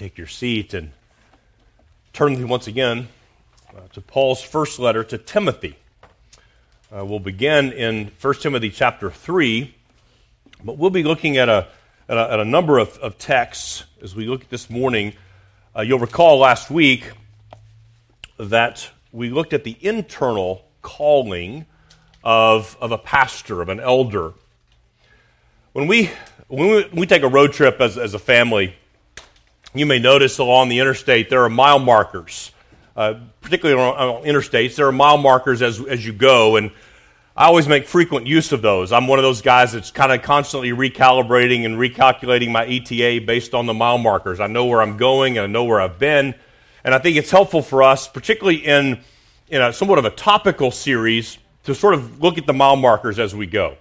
take your seat and turn once again uh, to Paul's first letter to Timothy. Uh, we'll begin in 1 Timothy chapter 3, but we'll be looking at a, at a, at a number of, of, texts as we look at this morning. Uh, you'll recall last week that we looked at the internal calling of, of a pastor, of an elder. When we, when we, we take a road trip as, as a family, you may notice along the interstate there are mile markers, uh, particularly on, on, interstates. There are mile markers as, as you go, and I always make frequent use of those. I'm one of those guys that's kind of constantly recalibrating and recalculating my ETA based on the mile markers. I know where I'm going and I know where I've been, and I think it's helpful for us, particularly in, in a, somewhat of a topical series, to sort of look at the mile markers as we go.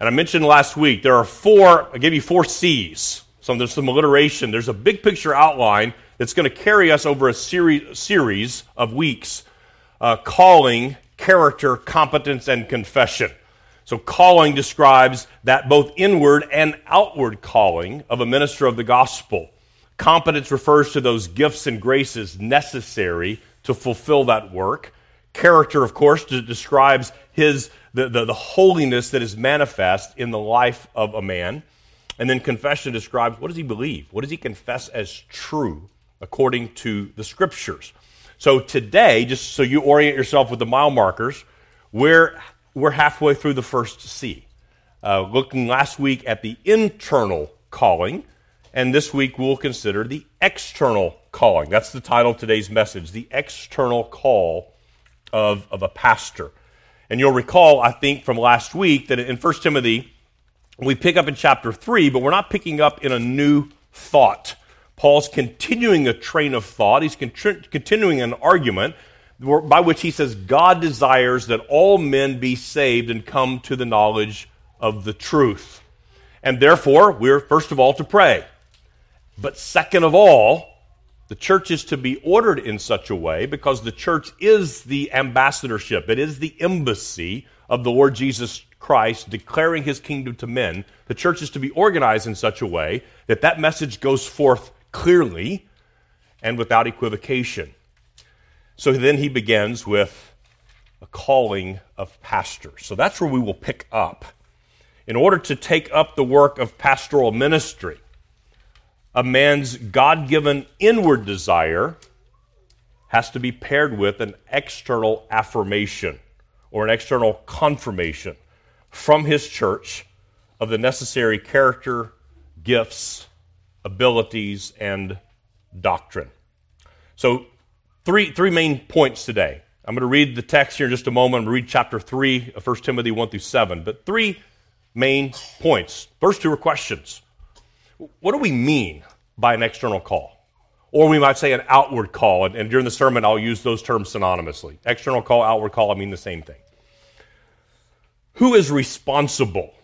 And I mentioned last week there are four, I gave you four C's there's some alliteration. There's a big picture outline that's going to carry us over a series, series of weeks uh, calling, character, competence, and confession. So, calling describes that both inward and outward calling of a minister of the gospel. Competence refers to those gifts and graces necessary to fulfill that work. Character, of course, describes his, the, the, the holiness that is manifest in the life of a man. And then confession describes what does he believe? What does he confess as true according to the scriptures? So today, just so you orient yourself with the mile markers, we're, we're halfway through the first C. Uh, looking last week at the internal calling, and this week we'll consider the external calling. That's the title of today's message the external call of, of a pastor. And you'll recall, I think, from last week that in 1 Timothy we pick up in chapter 3, but we're not picking up in a new thought. Paul's continuing a train of thought. He's continuing an argument by which he says God desires that all men be saved and come to the knowledge of the truth. And therefore, we're first of all to pray. But second of all, the church is to be ordered in such a way because the church is the ambassadorship, it is the embassy of the Lord Jesus Christ declaring his kingdom to men, the church is to be organized in such a way that that message goes forth clearly and without equivocation. So then he begins with a calling of pastors. So that's where we will pick up. In order to take up the work of pastoral ministry, a man's God given inward desire has to be paired with an external affirmation or an external confirmation from his church of the necessary character, gifts, abilities, and doctrine. So, three, three main points today. I'm going to read the text here in just a moment. I'm going to read chapter 3 of 1 Timothy 1 through 7. But three main points. First two are questions. What do we mean by an external call? Or we might say an outward call. And, and during the sermon, I'll use those terms synonymously. External call, outward call, I mean the same thing. Who is responsible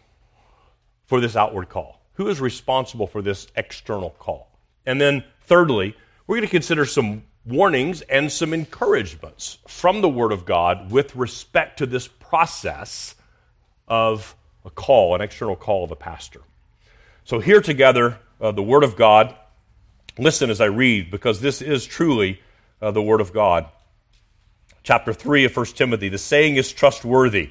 for this outward call? Who is responsible for this external call? And then, thirdly, we're going to consider some warnings and some encouragements from the Word of God with respect to this process of a call, an external call of a pastor. So, here together, uh, the Word of God. Listen as I read, because this is truly uh, the Word of God. Chapter 3 of 1 Timothy the saying is trustworthy.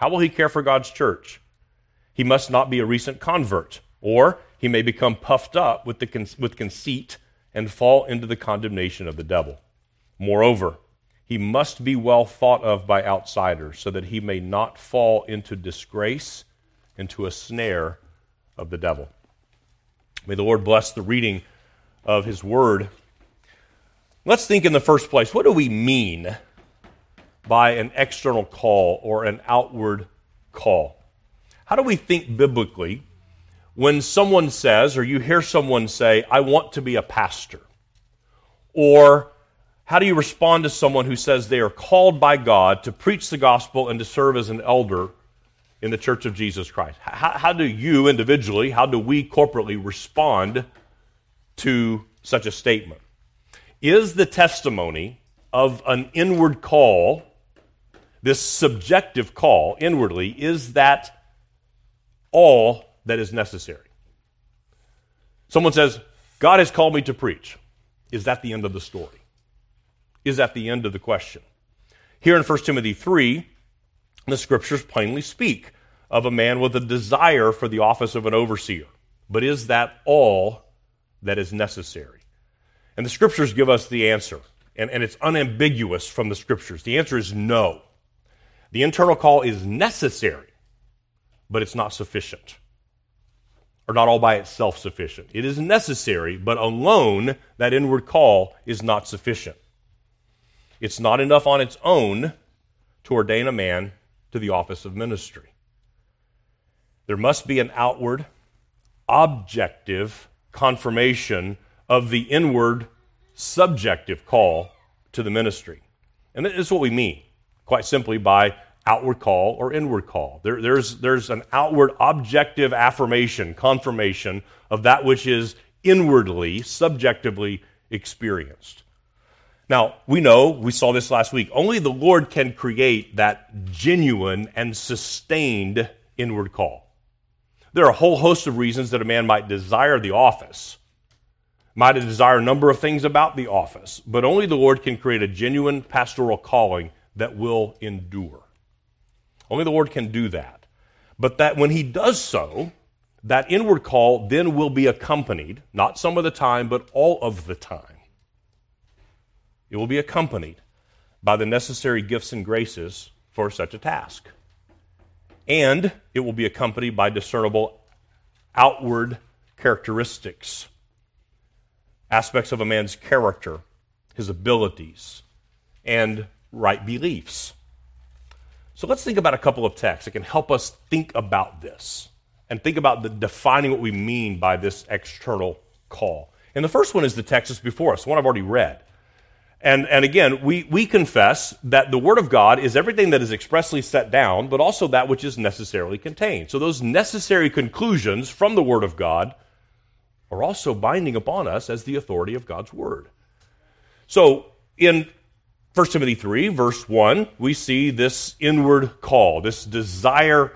how will he care for God's church? He must not be a recent convert, or he may become puffed up with, the with conceit and fall into the condemnation of the devil. Moreover, he must be well thought of by outsiders so that he may not fall into disgrace, into a snare of the devil. May the Lord bless the reading of his word. Let's think in the first place what do we mean by an external call or an outward call. How do we think biblically when someone says, or you hear someone say, I want to be a pastor? Or how do you respond to someone who says they are called by God to preach the gospel and to serve as an elder in the church of Jesus Christ? How, how do you individually, how do we corporately respond to such a statement? Is the testimony of an inward call, this subjective call inwardly, is that all that is necessary? Someone says, God has called me to preach. Is that the end of the story? Is that the end of the question? Here in 1 Timothy 3, the scriptures plainly speak of a man with a desire for the office of an overseer. But is that all that is necessary? And the scriptures give us the answer, and, and it's unambiguous from the scriptures. The answer is no. The internal call is necessary, but it's not sufficient, or not all by itself sufficient. It is necessary, but alone, that inward call is not sufficient. It's not enough on its own to ordain a man to the office of ministry. There must be an outward, objective confirmation of the inward, subjective call to the ministry. And this is what we mean, quite simply, by outward call or inward call. There, there's, there's an outward, objective affirmation, confirmation of that which is inwardly, subjectively experienced. Now, we know, we saw this last week, only the Lord can create that genuine and sustained inward call. There are a whole host of reasons that a man might desire the office, might desire a number of things about the office, but only the Lord can create a genuine pastoral calling that will endure. Only the Lord can do that. But that when He does so, that inward call then will be accompanied, not some of the time, but all of the time. It will be accompanied by the necessary gifts and graces for such a task and it will be accompanied by discernible outward characteristics, aspects of a man's character, his abilities, and right beliefs. So let's think about a couple of texts that can help us think about this and think about the defining what we mean by this external call. And the first one is the text that's before us, one I've already read. And, and again, we, we confess that the Word of God is everything that is expressly set down, but also that which is necessarily contained. So those necessary conclusions from the Word of God are also binding upon us as the authority of God's Word. So in 1 Timothy 3, verse 1, we see this inward call, this desire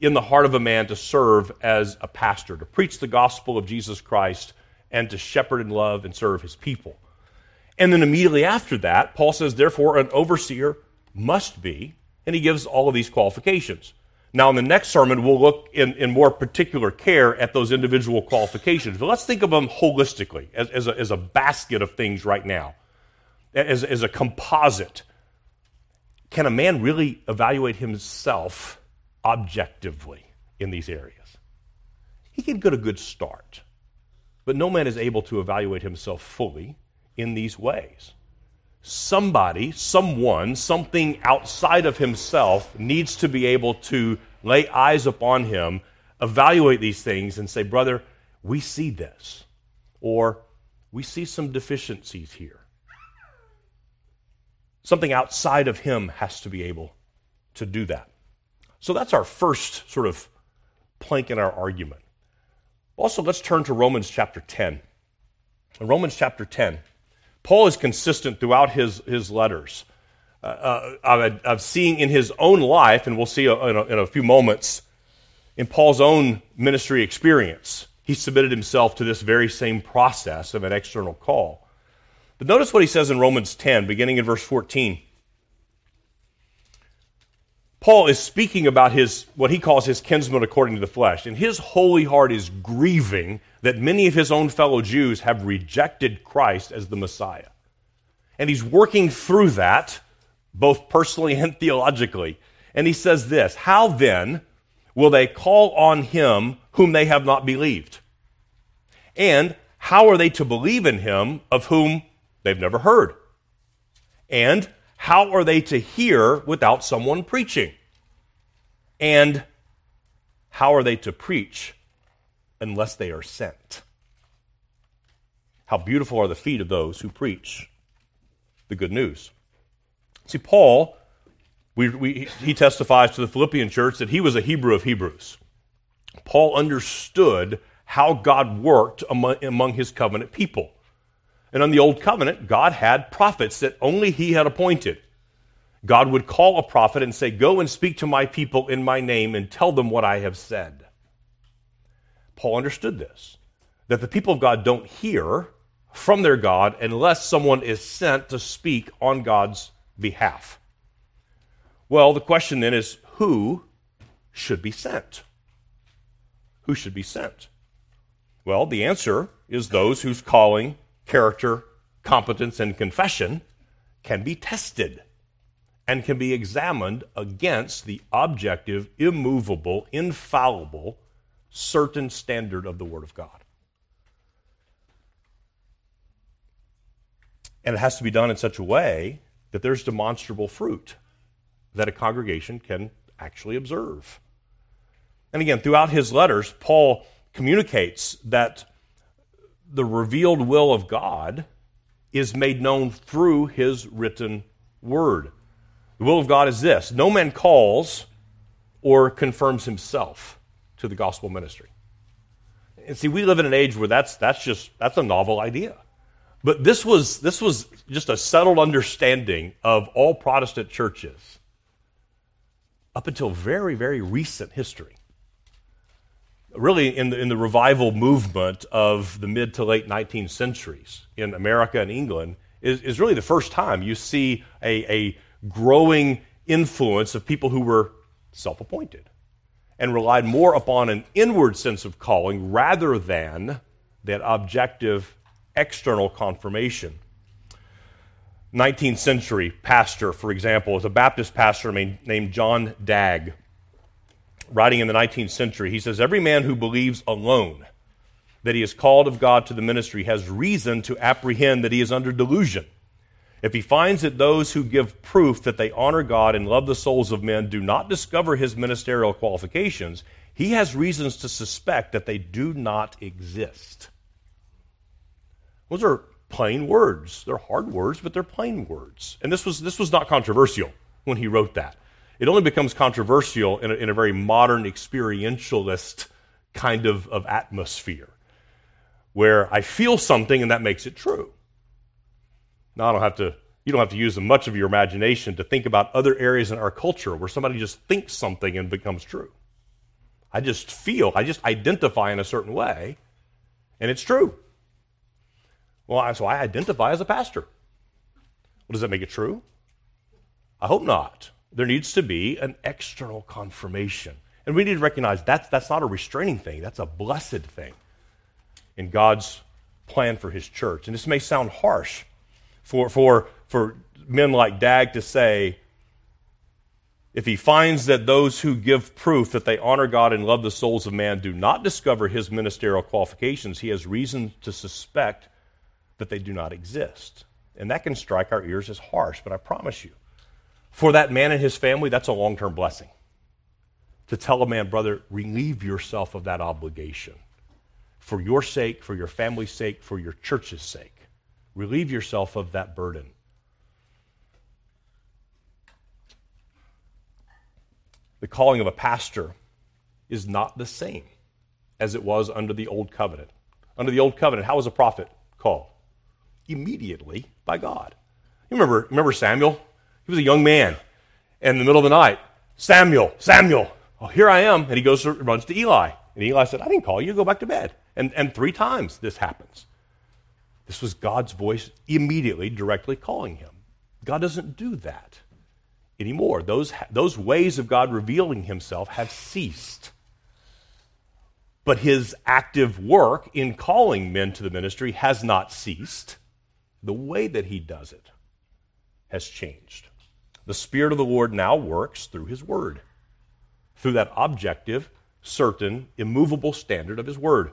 in the heart of a man to serve as a pastor, to preach the gospel of Jesus Christ, and to shepherd and love and serve his people. And then immediately after that, Paul says, therefore, an overseer must be, and he gives all of these qualifications. Now, in the next sermon, we'll look in, in more particular care at those individual qualifications. But let's think of them holistically as, as, a, as a basket of things right now, as, as a composite. Can a man really evaluate himself objectively in these areas? He can get a good start, but no man is able to evaluate himself fully in these ways. Somebody, someone, something outside of himself needs to be able to lay eyes upon him, evaluate these things, and say, Brother, we see this. Or we see some deficiencies here. Something outside of him has to be able to do that. So that's our first sort of plank in our argument. Also, let's turn to Romans chapter 10. In Romans chapter 10, Paul is consistent throughout his, his letters uh, uh, of, of, seeing in his own life, and we'll see in a, in a few moments, in Paul's own ministry experience, he submitted himself to this very same process of an external call. But notice what he says in Romans 10, beginning in verse 14. Paul is speaking about his what he calls his kinsman according to the flesh, and his holy heart is grieving that many of his own fellow Jews have rejected Christ as the Messiah. And he's working through that, both personally and theologically. And he says this How then will they call on him whom they have not believed? And how are they to believe in him of whom they've never heard? And how are they to hear without someone preaching? And how are they to preach unless they are sent. How beautiful are the feet of those who preach the good news. See, Paul, we, we, he testifies to the Philippian church that he was a Hebrew of Hebrews. Paul understood how God worked among, among his covenant people. And on the Old Covenant, God had prophets that only he had appointed. God would call a prophet and say, Go and speak to my people in my name and tell them what I have said. Paul understood this that the people of God don't hear from their God unless someone is sent to speak on God's behalf. Well, the question then is who should be sent? Who should be sent? Well, the answer is those whose calling, character, competence, and confession can be tested and can be examined against the objective, immovable, infallible, certain standard of the Word of God. And it has to be done in such a way that there's demonstrable fruit that a congregation can actually observe. And again, throughout his letters, Paul communicates that the revealed will of God is made known through his written word. The will of God is this no man calls or confirms himself to the gospel ministry. And see, we live in an age where that's, that's just that's a novel idea. But this was, this was just a settled understanding of all Protestant churches up until very, very recent history. Really, in the, in the revival movement of the mid to late 19th centuries in America and England, is, is really the first time you see a, a growing influence of people who were self appointed and relied more upon an inward sense of calling rather than that objective external confirmation. 19th century pastor, for example, is a Baptist pastor named John Dagg. Writing in the 19th century, he says, Every man who believes alone that he is called of God to the ministry has reason to apprehend that he is under delusion. If he finds that those who give proof that they honor God and love the souls of men do not discover his ministerial qualifications, he has reasons to suspect that they do not exist. Those are plain words. They're hard words, but they're plain words. And this was, this was not controversial when he wrote that. It only becomes controversial in a, in a very modern experientialist kind of, of atmosphere where I feel something and that makes it true. Now, I don't have to, you don't have to use much of your imagination to think about other areas in our culture where somebody just thinks something and becomes true. I just feel, I just identify in a certain way, and it's true. Well, I, so I identify as a pastor. Well, does that make it true? I hope not. There needs to be an external confirmation. And we need to recognize that's, that's not a restraining thing, that's a blessed thing in God's plan for his church. And this may sound harsh for, for, for men like Dagg to say, if he finds that those who give proof that they honor God and love the souls of man do not discover his ministerial qualifications, he has reason to suspect that they do not exist. And that can strike our ears as harsh, but I promise you, for that man and his family, that's a long term blessing. To tell a man, brother, relieve yourself of that obligation for your sake, for your family's sake, for your church's sake. Relieve yourself of that burden. The calling of a pastor is not the same as it was under the Old Covenant. Under the Old Covenant, how was a prophet called? immediately by God. You remember, remember Samuel? He was a young man. And in the middle of the night, Samuel, Samuel, oh, here I am. And he goes, runs to Eli. And Eli said, I didn't call you, go back to bed. And, and three times this happens. This was God's voice immediately, directly calling him. God doesn't do that anymore. Those, those ways of God revealing himself have ceased. But his active work in calling men to the ministry has not ceased the way that he does it has changed. The Spirit of the Lord now works through his word, through that objective, certain, immovable standard of his word.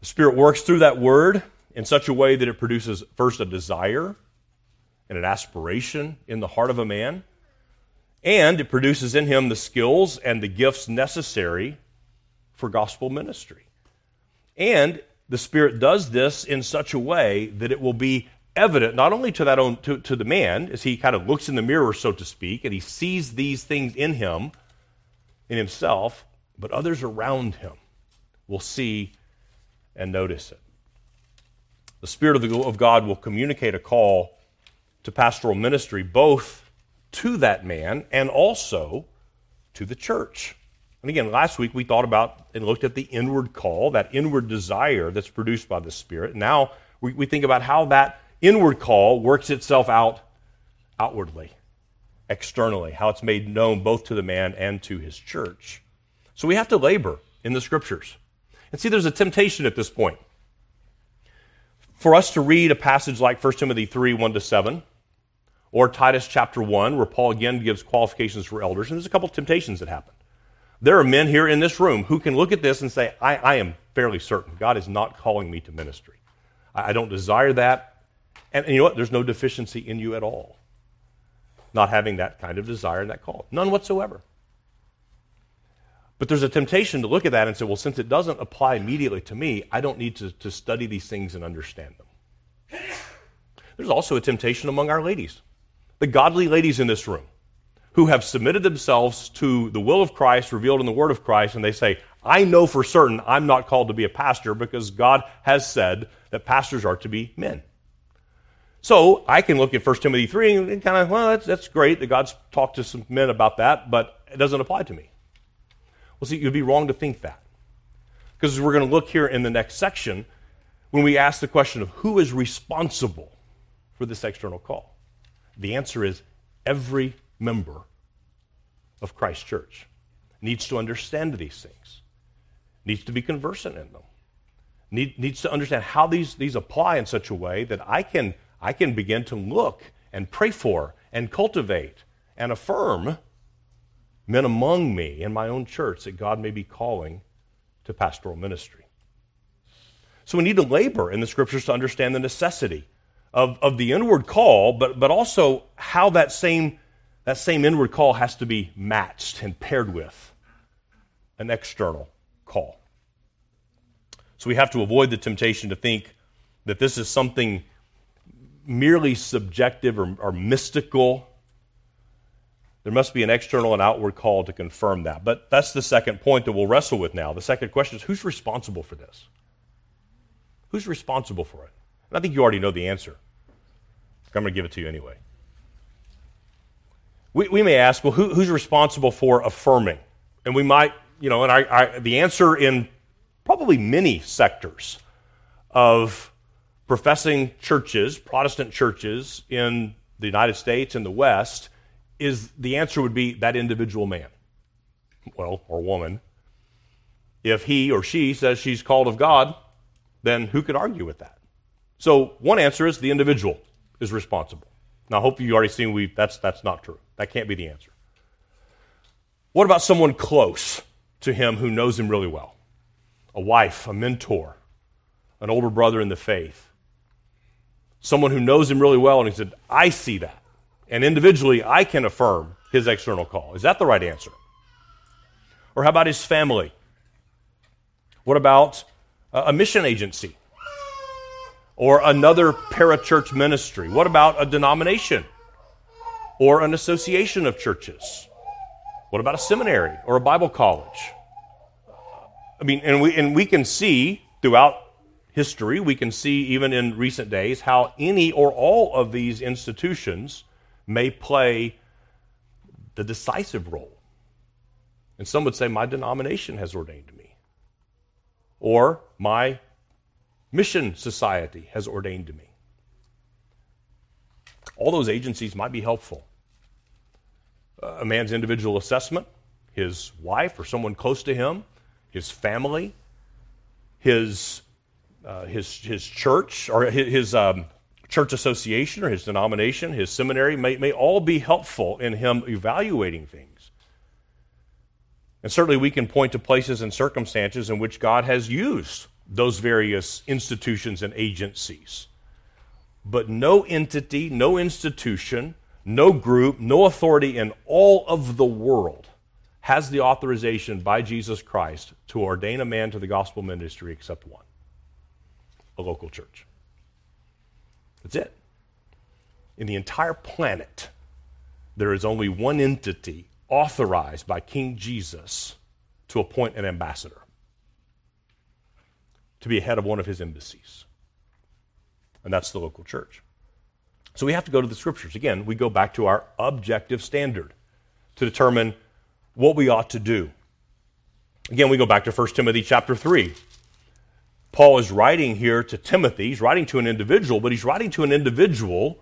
The Spirit works through that word in such a way that it produces first a desire and an aspiration in the heart of a man, and it produces in him the skills and the gifts necessary for gospel ministry. And the Spirit does this in such a way that it will be evident not only to that own to, to the man as he kind of looks in the mirror, so to speak, and he sees these things in him, in himself, but others around him will see and notice it. The Spirit of, the, of God will communicate a call to pastoral ministry both to that man and also to the church. And again, last week we thought about and looked at the inward call, that inward desire that's produced by the Spirit. Now we, we think about how that inward call works itself out outwardly, externally, how it's made known both to the man and to his church. So we have to labor in the scriptures. And see, there's a temptation at this point for us to read a passage like 1 Timothy 3 1 to 7 or Titus chapter 1, where Paul again gives qualifications for elders. And there's a couple of temptations that happen. There are men here in this room who can look at this and say, I, I am fairly certain God is not calling me to ministry. I, I don't desire that. And, and you know what? There's no deficiency in you at all. Not having that kind of desire and that call. None whatsoever. But there's a temptation to look at that and say, well, since it doesn't apply immediately to me, I don't need to, to study these things and understand them. There's also a temptation among our ladies the godly ladies in this room who have submitted themselves to the will of Christ revealed in the Word of Christ, and they say, I know for certain I'm not called to be a pastor because God has said that pastors are to be men. So I can look at 1 Timothy 3 and kind of, well, that's, that's great that God's talked to some men about that, but it doesn't apply to me. Well, see, you'd be wrong to think that. Because we're going to look here in the next section when we ask the question of who is responsible for this external call. The answer is every member of Christ Church needs to understand these things, needs to be conversant in them, need, needs to understand how these, these apply in such a way that I can, I can begin to look and pray for and cultivate and affirm men among me in my own church that God may be calling to pastoral ministry. So we need to labor in the scriptures to understand the necessity of, of the inward call, but, but also how that same, that same inward call has to be matched and paired with an external call. So we have to avoid the temptation to think that this is something merely subjective or, or mystical. There must be an external and outward call to confirm that. But that's the second point that we'll wrestle with now. The second question is who's responsible for this? Who's responsible for it? And I think you already know the answer. I'm going to give it to you anyway. We, we may ask, well, who, who's responsible for affirming? And we might, you know, and I, I, the answer in probably many sectors of professing churches, Protestant churches in the United States and the West, is the answer would be that individual man, well, or woman. If he or she says she's called of God, then who could argue with that? So one answer is the individual is responsible. Now, hopefully, you already seen we that's that's not true. That can't be the answer. What about someone close to him who knows him really well? A wife, a mentor, an older brother in the faith. Someone who knows him really well and he said, I see that. And individually, I can affirm his external call. Is that the right answer? Or how about his family? What about uh, a mission agency? or another parachurch ministry? What about a denomination or an association of churches? What about a seminary or a Bible college? I mean, and we, and we can see throughout history, we can see even in recent days how any or all of these institutions may play the decisive role. And some would say, My denomination has ordained me, or my Mission Society has ordained me. All those agencies might be helpful. A man's individual assessment, his wife or someone close to him, his family, his, uh, his, his church or his, um, church association or his denomination, his seminary may, may all be helpful in him evaluating things. And certainly we can point to places and circumstances in which God has used those various institutions and agencies. But no entity, no institution, no group, no authority in all of the world has the authorization by Jesus Christ to ordain a man to the gospel ministry except one a local church. That's it. In the entire planet, there is only one entity authorized by King Jesus to appoint an ambassador to be head of one of his embassies. And that's the local church. So we have to go to the scriptures. Again, we go back to our objective standard to determine what we ought to do. Again, we go back to 1 Timothy chapter 3. Paul is writing here to Timothy. He's writing to an individual, but he's writing to an individual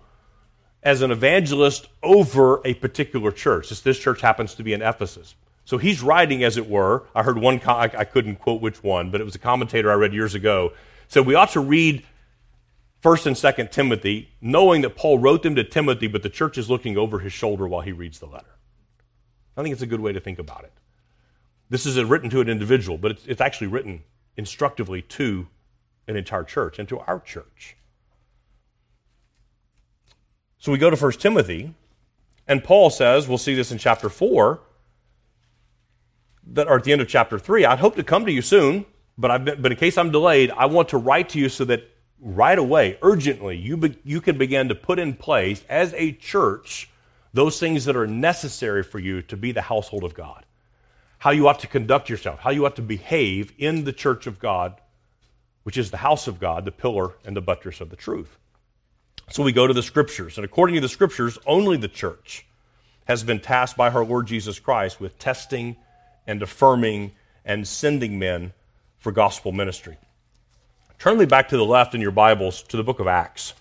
as an evangelist over a particular church. This, this church happens to be in Ephesus. So he's writing, as it were. I heard one, I, couldn't quote which one, but it was a commentator I read years ago. Said we ought to read First and Second Timothy, knowing that Paul wrote them to Timothy, but the church is looking over his shoulder while he reads the letter. I think it's a good way to think about it. This is written to an individual, but it's, it's actually written instructively to an entire church and to our church. So we go to 1 Timothy, and Paul says, we'll see this in chapter 4, that, or at the end of chapter 3, I'd hope to come to you soon, but, I've been, but in case I'm delayed, I want to write to you so that right away, urgently, you, be, you can begin to put in place as a church those things that are necessary for you to be the household of God. How you ought to conduct yourself, how you ought to behave in the church of God, which is the house of God, the pillar and the buttress of the truth. So we go to the scriptures, and according to the scriptures, only the church has been tasked by our Lord Jesus Christ with testing and affirming and sending men for gospel ministry. Turn me back to the left in your Bibles to the book of Acts,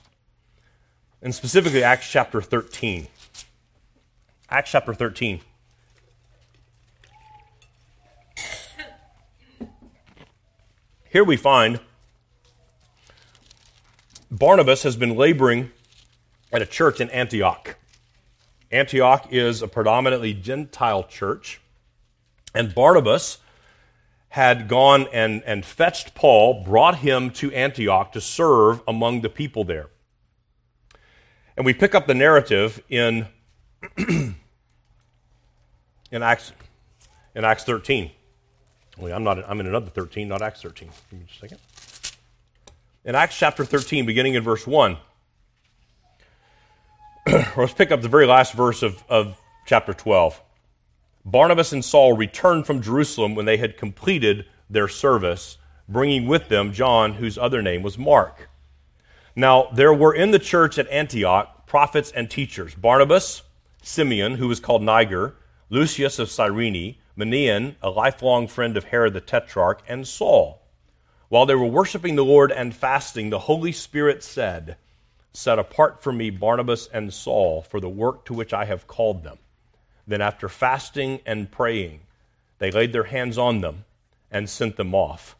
and specifically Acts chapter 13. Acts chapter 13. Here we find Barnabas has been laboring at a church in Antioch. Antioch is a predominantly Gentile church, and Barnabas had gone and, and fetched Paul, brought him to Antioch to serve among the people there. And we pick up the narrative in, in, Acts, in Acts 13. I'm, not, I'm in another 13, not Acts 13. Give me just a second. In Acts chapter 13, beginning in verse 1, let's pick up the very last verse of, of chapter 12. Barnabas and Saul returned from Jerusalem when they had completed their service, bringing with them John, whose other name was Mark. Now, there were in the church at Antioch prophets and teachers Barnabas, Simeon, who was called Niger, Lucius of Cyrene, Manaen, a lifelong friend of Herod the Tetrarch, and Saul. While they were worshiping the Lord and fasting, the Holy Spirit said, Set apart for me Barnabas and Saul for the work to which I have called them. Then, after fasting and praying, they laid their hands on them and sent them off.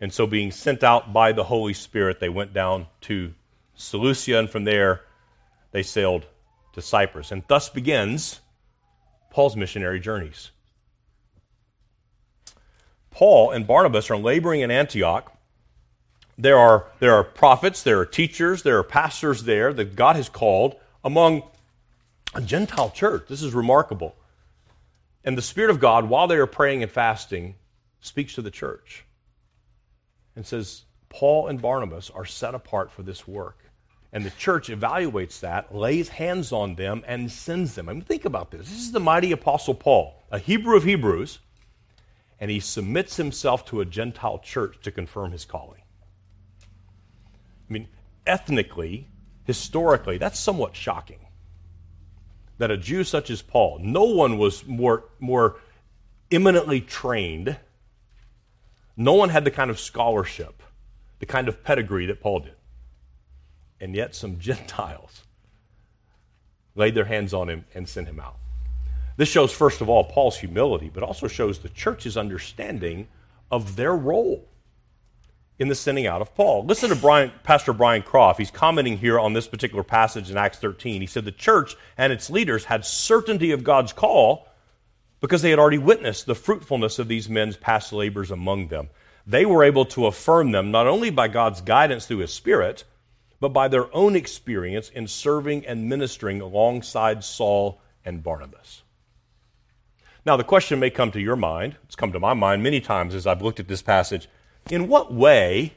And so, being sent out by the Holy Spirit, they went down to Seleucia, and from there they sailed to Cyprus. And thus begins Paul's missionary journeys. Paul and Barnabas are laboring in Antioch. There are, there are prophets, there are teachers, there are pastors there that God has called among a Gentile church. This is remarkable. And the Spirit of God, while they are praying and fasting, speaks to the church and says, Paul and Barnabas are set apart for this work. And the church evaluates that, lays hands on them, and sends them. I mean, think about this. This is the mighty Apostle Paul, a Hebrew of Hebrews, and he submits himself to a Gentile church to confirm his calling. I mean, ethnically, historically, that's somewhat shocking that a Jew such as Paul, no one was more, more eminently trained, no one had the kind of scholarship, the kind of pedigree that Paul did. And yet, some Gentiles laid their hands on him and sent him out. This shows, first of all, Paul's humility, but also shows the church's understanding of their role in the sending out of Paul. Listen to Brian, Pastor Brian Croft. He's commenting here on this particular passage in Acts 13. He said the church and its leaders had certainty of God's call because they had already witnessed the fruitfulness of these men's past labors among them. They were able to affirm them not only by God's guidance through His Spirit, but by their own experience in serving and ministering alongside Saul and Barnabas. Now, the question may come to your mind, it's come to my mind many times as I've looked at this passage. In what way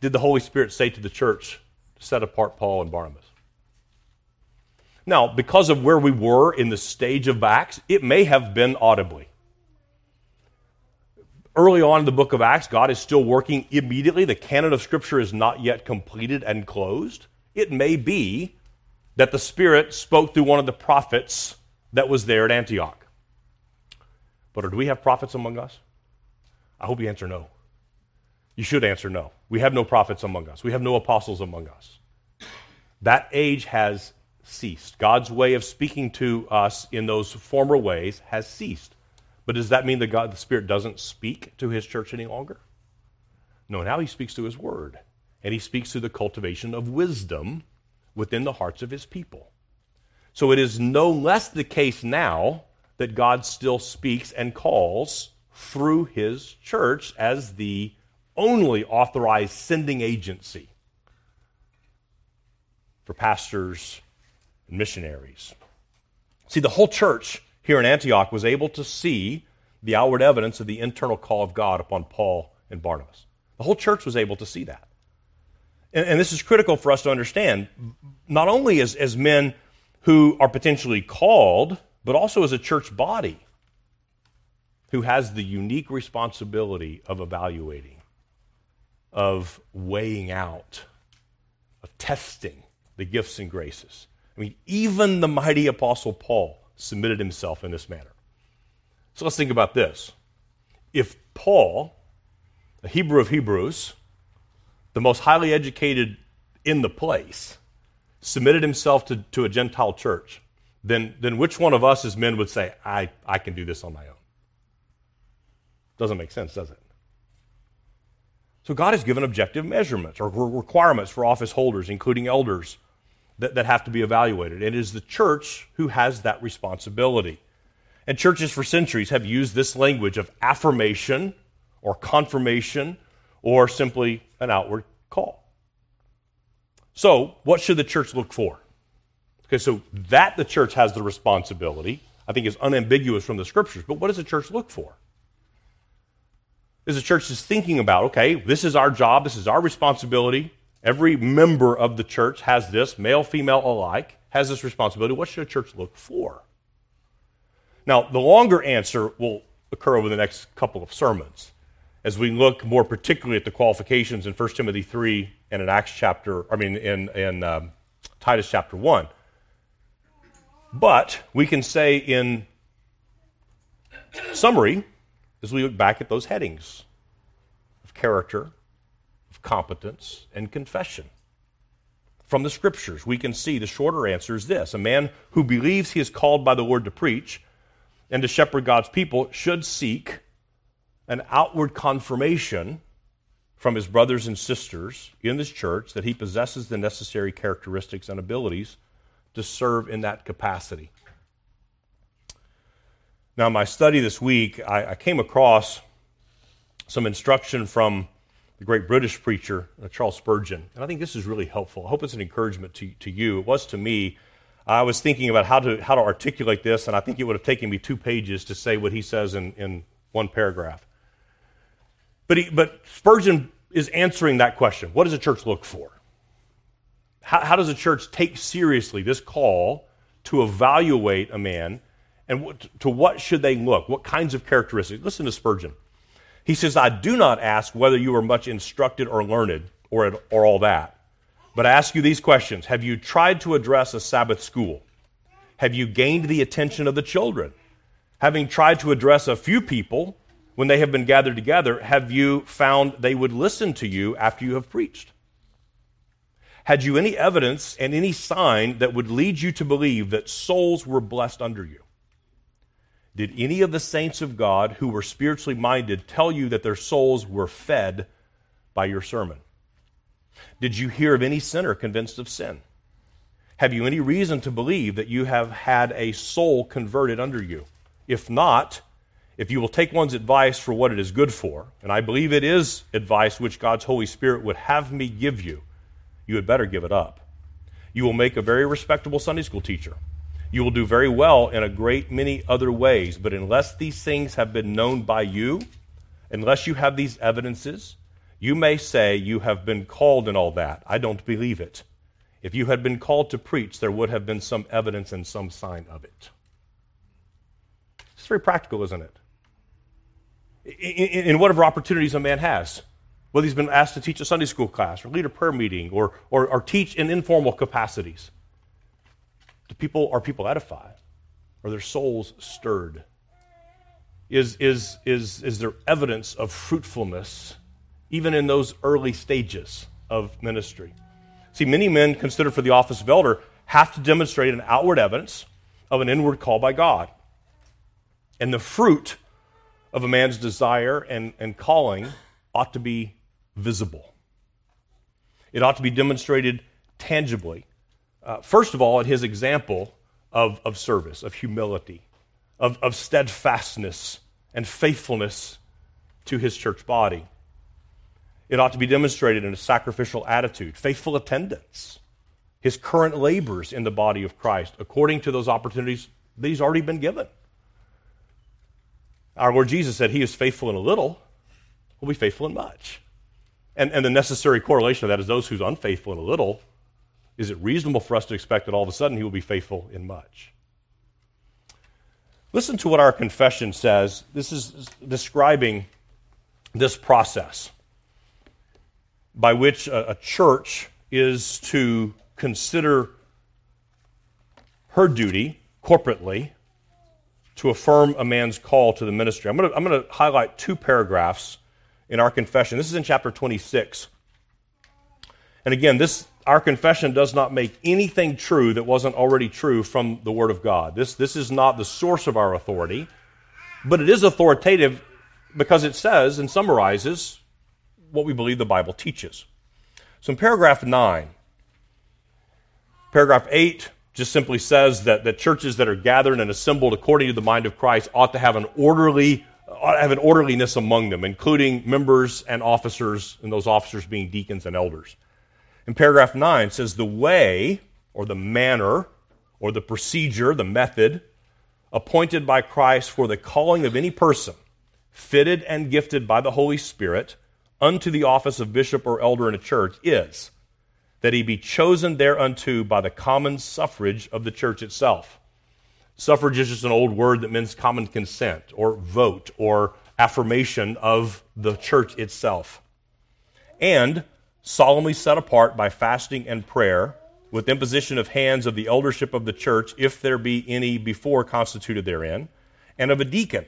did the Holy Spirit say to the church to set apart Paul and Barnabas? Now, because of where we were in the stage of Acts, it may have been audibly. Early on in the book of Acts, God is still working immediately. The canon of Scripture is not yet completed and closed. It may be that the Spirit spoke through one of the prophets that was there at Antioch. But do we have prophets among us? I hope you answer no. You should answer no. We have no prophets among us, we have no apostles among us. That age has ceased. God's way of speaking to us in those former ways has ceased. But does that mean that God, the Spirit doesn't speak to his church any longer? No, now he speaks to his word. And he speaks through the cultivation of wisdom within the hearts of his people. So it is no less the case now that God still speaks and calls through his church as the only authorized sending agency for pastors and missionaries. See, the whole church here in Antioch was able to see the outward evidence of the internal call of God upon Paul and Barnabas. The whole church was able to see that. And, and this is critical for us to understand, not only as, as men who are potentially called, but also as a church body who has the unique responsibility of evaluating, of weighing out, of testing the gifts and graces. I mean, even the mighty apostle Paul submitted himself in this manner. So let's think about this. If Paul, the Hebrew of Hebrews, the most highly educated in the place, submitted himself to, to a Gentile church, then, then which one of us as men would say, I, I can do this on my own? Doesn't make sense, does it? So God has given objective measurements or requirements for office holders, including elders, that, that have to be evaluated. And it is the church who has that responsibility. And churches for centuries have used this language of affirmation or confirmation or simply an outward call. So, what should the church look for? Okay, so that the church has the responsibility, I think is unambiguous from the scriptures, but what does the church look for? Is the church just thinking about, okay, this is our job, this is our responsibility, Every member of the church has this, male, female alike, has this responsibility. What should a church look for? Now, the longer answer will occur over the next couple of sermons as we look more particularly at the qualifications in 1 Timothy 3 and in Acts chapter, I mean, in, in um, Titus chapter 1. But we can say in summary, as we look back at those headings of character, of competence, and confession. From the scriptures, we can see the shorter answer is this a man who believes he is called by the Lord to preach and to shepherd God's people should seek an outward confirmation from his brothers and sisters in this church that he possesses the necessary characteristics and abilities to serve in that capacity. Now, my study this week, I, I came across some instruction from the great British preacher, uh, Charles Spurgeon. And I think this is really helpful. I hope it's an encouragement to, to you. It was to me. I was thinking about how to, how to articulate this, and I think it would have taken me two pages to say what he says in, in one paragraph. But, he, but Spurgeon is answering that question What does a church look for? How, how does a church take seriously this call to evaluate a man, and what, to what should they look? What kinds of characteristics? Listen to Spurgeon. He says, I do not ask whether you are much instructed or learned or, or all that, but I ask you these questions Have you tried to address a Sabbath school? Have you gained the attention of the children? Having tried to address a few people when they have been gathered together, have you found they would listen to you after you have preached? Had you any evidence and any sign that would lead you to believe that souls were blessed under you? Did any of the saints of God who were spiritually minded tell you that their souls were fed by your sermon? Did you hear of any sinner convinced of sin? Have you any reason to believe that you have had a soul converted under you? If not, if you will take one's advice for what it is good for, and I believe it is advice which God's Holy Spirit would have me give you, you had better give it up. You will make a very respectable Sunday school teacher You will do very well in a great many other ways, but unless these things have been known by you, unless you have these evidences, you may say you have been called in all that. I don't believe it. If you had been called to preach, there would have been some evidence and some sign of it. It's very practical, isn't it? In, in, whatever opportunities a man has, whether he's been asked to teach a Sunday school class or lead a prayer meeting or, or, or teach in informal capacities, do people, are people edified? Are their souls stirred? Is, is, is, is there evidence of fruitfulness even in those early stages of ministry? See, many men considered for the office of elder have to demonstrate an outward evidence of an inward call by God. And the fruit of a man's desire and, and calling ought to be visible. It ought to be demonstrated tangibly. Uh, first of all, at his example of, of service, of humility, of, of steadfastness and faithfulness to his church body. It ought to be demonstrated in a sacrificial attitude, faithful attendance, his current labors in the body of Christ, according to those opportunities that he's already been given. Our Lord Jesus said, He is faithful in a little, will be faithful in much. And, and the necessary correlation of that is those who's unfaithful in a little, is it reasonable for us to expect that all of a sudden he will be faithful in much? Listen to what our confession says. This is describing this process by which a, a church is to consider her duty corporately to affirm a man's call to the ministry. I'm going I'm going to highlight two paragraphs in our confession. This is in chapter 26. And again, this our confession does not make anything true that wasn't already true from the Word of God. This, this is not the source of our authority, but it is authoritative because it says and summarizes what we believe the Bible teaches. So in paragraph 9, paragraph 8 just simply says that, the churches that are gathered and assembled according to the mind of Christ ought to have an orderly have an orderliness among them, including members and officers, and those officers being deacons and elders. In paragraph 9 says the way or the manner or the procedure, the method appointed by Christ for the calling of any person fitted and gifted by the Holy Spirit unto the office of bishop or elder in a church is that he be chosen thereunto by the common suffrage of the church itself. Suffrage is just an old word that means common consent or vote or affirmation of the church itself. And solemnly set apart by fasting and prayer with imposition of hands of the eldership of the church, if there be any before constituted therein, and of a deacon,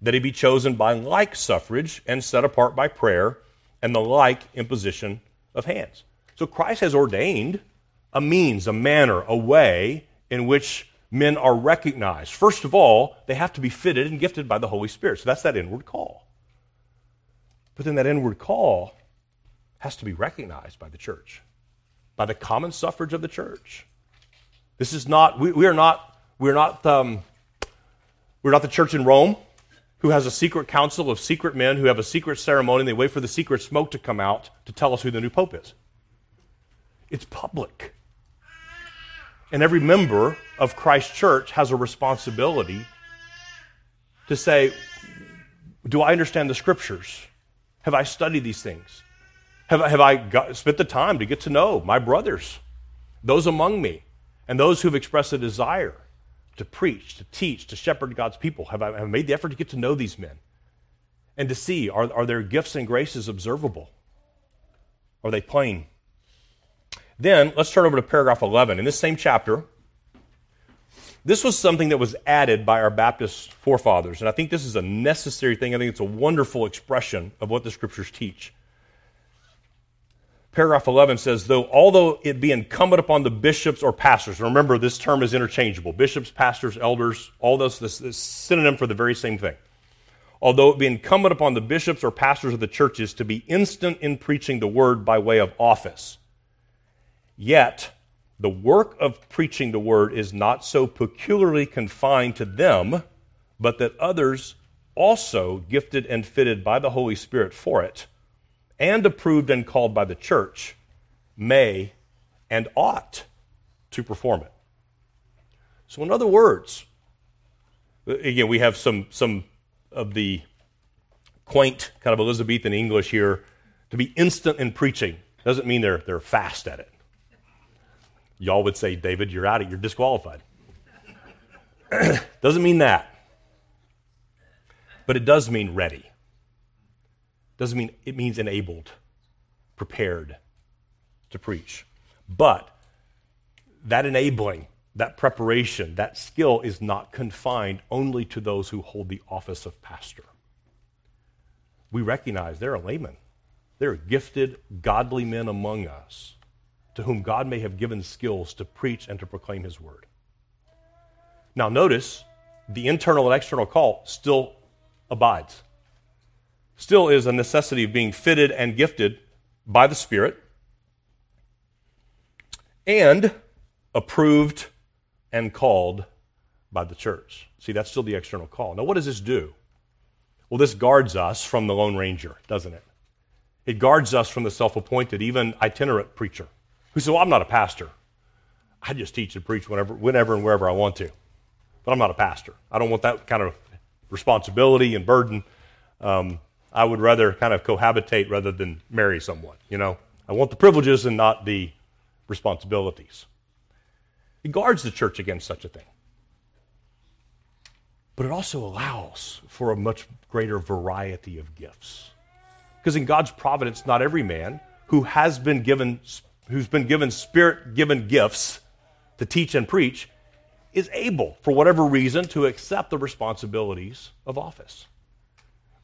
that he be chosen by like suffrage and set apart by prayer and the like imposition of hands. So Christ has ordained a means, a manner, a way in which men are recognized. First of all, they have to be fitted and gifted by the Holy Spirit. So that's that inward call. But then that inward call has to be recognized by the church, by the common suffrage of the church. This is not, we, we are not, we're not, um, we're not the church in Rome who has a secret council of secret men who have a secret ceremony and they wait for the secret smoke to come out to tell us who the new pope is. It's public. And every member of Christ Church has a responsibility to say, Do I understand the scriptures? Have I studied these things? Have, have I got, spent the time to get to know my brothers, those among me, and those who've expressed a desire to preach, to teach, to shepherd God's people? Have I, have I made the effort to get to know these men and to see are, are their gifts and graces observable? Are they plain? Then let's turn over to paragraph 11. In this same chapter, this was something that was added by our Baptist forefathers, and I think this is a necessary thing. I think it's a wonderful expression of what the scriptures teach. Paragraph 11 says, though, although it be incumbent upon the bishops or pastors, remember this term is interchangeable bishops, pastors, elders, all those, this, this synonym for the very same thing. Although it be incumbent upon the bishops or pastors of the churches to be instant in preaching the word by way of office Yet, the work of preaching the word is not so peculiarly confined to them, but that others also gifted and fitted by the Holy Spirit for it, and approved and called by the church, may and ought to perform it. So, in other words, again, we have some, some of the quaint kind of Elizabethan English here. To be instant in preaching doesn't mean they're, they're fast at it. Y'all would say, David, you're out of you're disqualified. doesn't mean that. But it does mean ready. Doesn't mean it means enabled, prepared to preach. But that enabling, that preparation, that skill is not confined only to those who hold the office of pastor. We recognize there are laymen. There are gifted, godly men among us to whom God may have given skills to preach and to proclaim his word. Now, notice the internal and external call still abides. Still is a necessity of being fitted and gifted by the Spirit and approved and called by the church. See, that's still the external call. Now, what does this do? Well, this guards us from the Lone Ranger, doesn't it? It guards us from the self appointed, even itinerant preacher who said, Well, I'm not a pastor. I just teach and preach whenever, whenever and wherever I want to. But I'm not a pastor. I don't want that kind of responsibility and burden. Um, I would rather kind of cohabitate rather than marry someone, you know? I want the privileges and not the responsibilities. It guards the church against such a thing. But it also allows for a much greater variety of gifts. Because in God's providence, not every man who has been given, who's been given spirit given gifts to teach and preach is able, for whatever reason, to accept the responsibilities of office.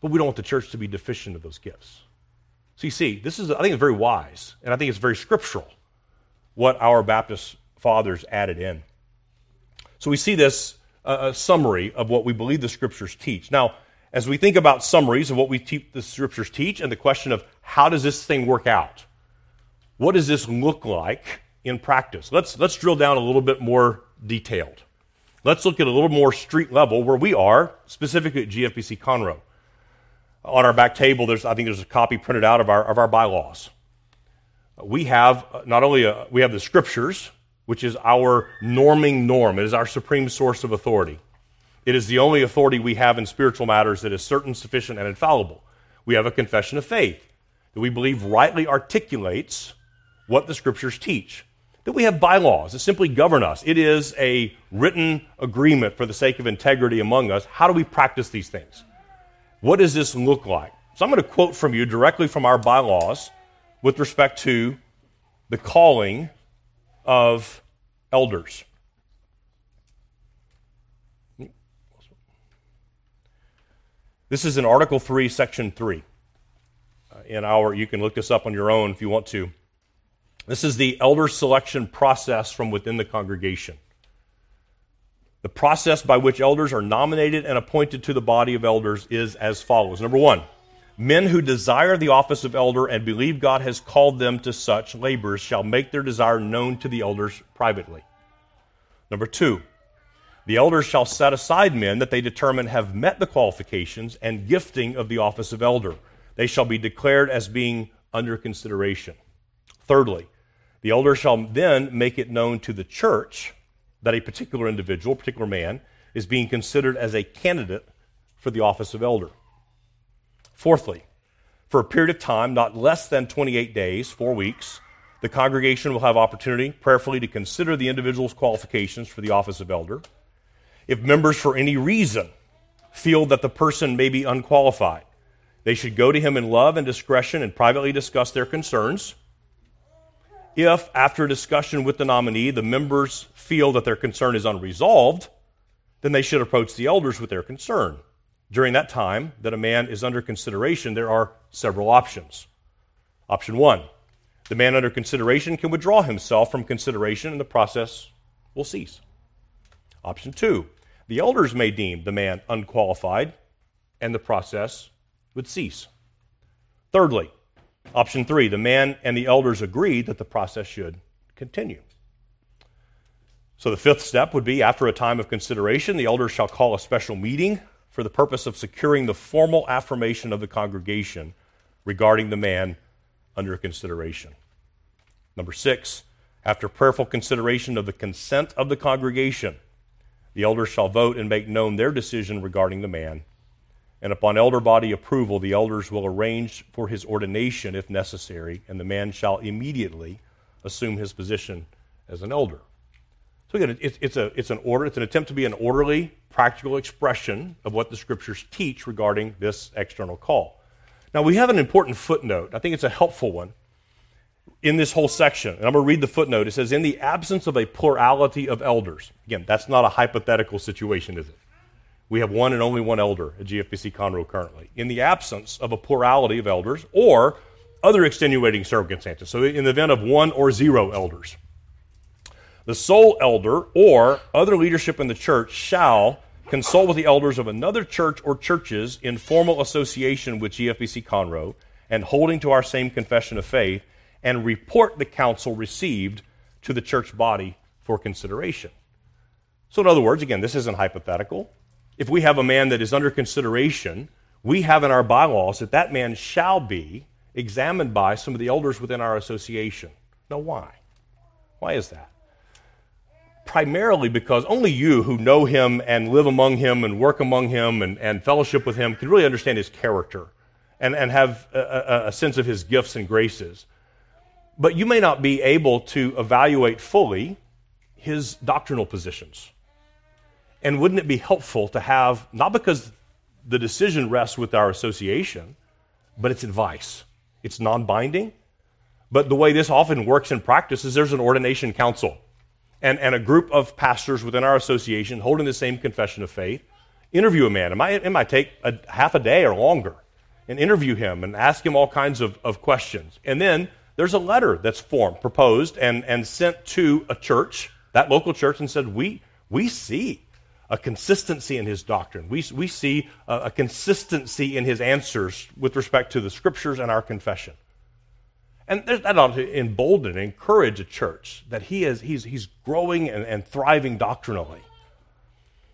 But we don't want the church to be deficient of those gifts. So you see, this is, I think it's very wise, and I think it's very scriptural what our Baptist fathers added in. So we see this uh, a summary of what we believe the scriptures teach. Now, as we think about summaries of what we te- the scriptures teach and the question of how does this thing work out? What does this look like in practice? Let's, let's drill down a little bit more detailed. Let's look at a little more street level where we are, specifically at GFBC Conroe. On our back table, there's, I think there's a copy printed out of our, of our bylaws. We have uh, not only a, we have the scriptures, which is our norming norm. It is our supreme source of authority. It is the only authority we have in spiritual matters that is certain, sufficient, and infallible. We have a confession of faith that we believe rightly articulates what the scriptures teach that we have bylaws that simply govern us. It is a written agreement for the sake of integrity among us. How do we practice these things? What does this look like? So I'm going to quote from you directly from our bylaws with respect to the calling of elders. This is in Article 3, Section 3. Uh, in our, you can look this up on your own if you want to. This is the elder selection process from within the congregation. The process by which elders are nominated and appointed to the body of elders is as follows. Number one, men who desire the office of elder and believe God has called them to such labors shall make their desire known to the elders privately. Number two, the elders shall set aside men that they determine have met the qualifications and gifting of the office of elder. They shall be declared as being under consideration. Thirdly, the elder shall then make it known to the church that a particular individual, a particular man, is being considered as a candidate for the office of elder. Fourthly, for a period of time, not less than 28 days, four weeks, the congregation will have opportunity prayerfully to consider the individual's qualifications for the office of elder. If members, for any reason, feel that the person may be unqualified, they should go to him in love and discretion and privately discuss their concerns if, after discussion with the nominee, the members feel that their concern is unresolved, then they should approach the elders with their concern. During that time that a man is under consideration, there are several options. Option one the man under consideration can withdraw himself from consideration and the process will cease. Option two the elders may deem the man unqualified and the process would cease. Thirdly, Option three, the man and the elders agree that the process should continue. So the fifth step would be after a time of consideration, the elders shall call a special meeting for the purpose of securing the formal affirmation of the congregation regarding the man under consideration. Number six, after prayerful consideration of the consent of the congregation, The elders shall vote and make known their decision regarding the man. And upon elder body approval, the elders will arrange for his ordination if necessary, and the man shall immediately assume his position as an elder. So again, it's, it's, a, it's an order, it's an attempt to be an orderly, practical expression of what the scriptures teach regarding this external call. Now, we have an important footnote. I think it's a helpful one in this whole section. And I'm going to read the footnote. It says, In the absence of a plurality of elders. Again, that's not a hypothetical situation, is it? We have one and only one elder at GFBC Conroe currently. In the absence of a plurality of elders or other extenuating circumstances. So, in the event of one or zero elders, the sole elder or other leadership in the church shall consult with the elders of another church or churches in formal association with GFBC Conroe and holding to our same confession of faith and report the counsel received to the church body for consideration. So, in other words, again, this isn't hypothetical. If we have a man that is under consideration, we have in our bylaws that that man shall be examined by some of the elders within our association. Now, why? Why is that? primarily because only you who know him and live among him and work among him and, and fellowship with him can really understand his character and, and have a, a, sense of his gifts and graces. But you may not be able to evaluate fully his doctrinal positions. And wouldn't it be helpful to have, not because the decision rests with our association, but it's advice? It's non binding. But the way this often works in practice is there's an ordination council and, and a group of pastors within our association holding the same confession of faith interview a man. It might, it might take a, half a day or longer and interview him and ask him all kinds of, of questions. And then there's a letter that's formed, proposed, and, and sent to a church, that local church, and said, We, we see a consistency in his doctrine. We, we see a, a consistency in his answers with respect to the scriptures and our confession. And that ought to embolden and encourage a church that he is, he's, he's growing and, and thriving doctrinally.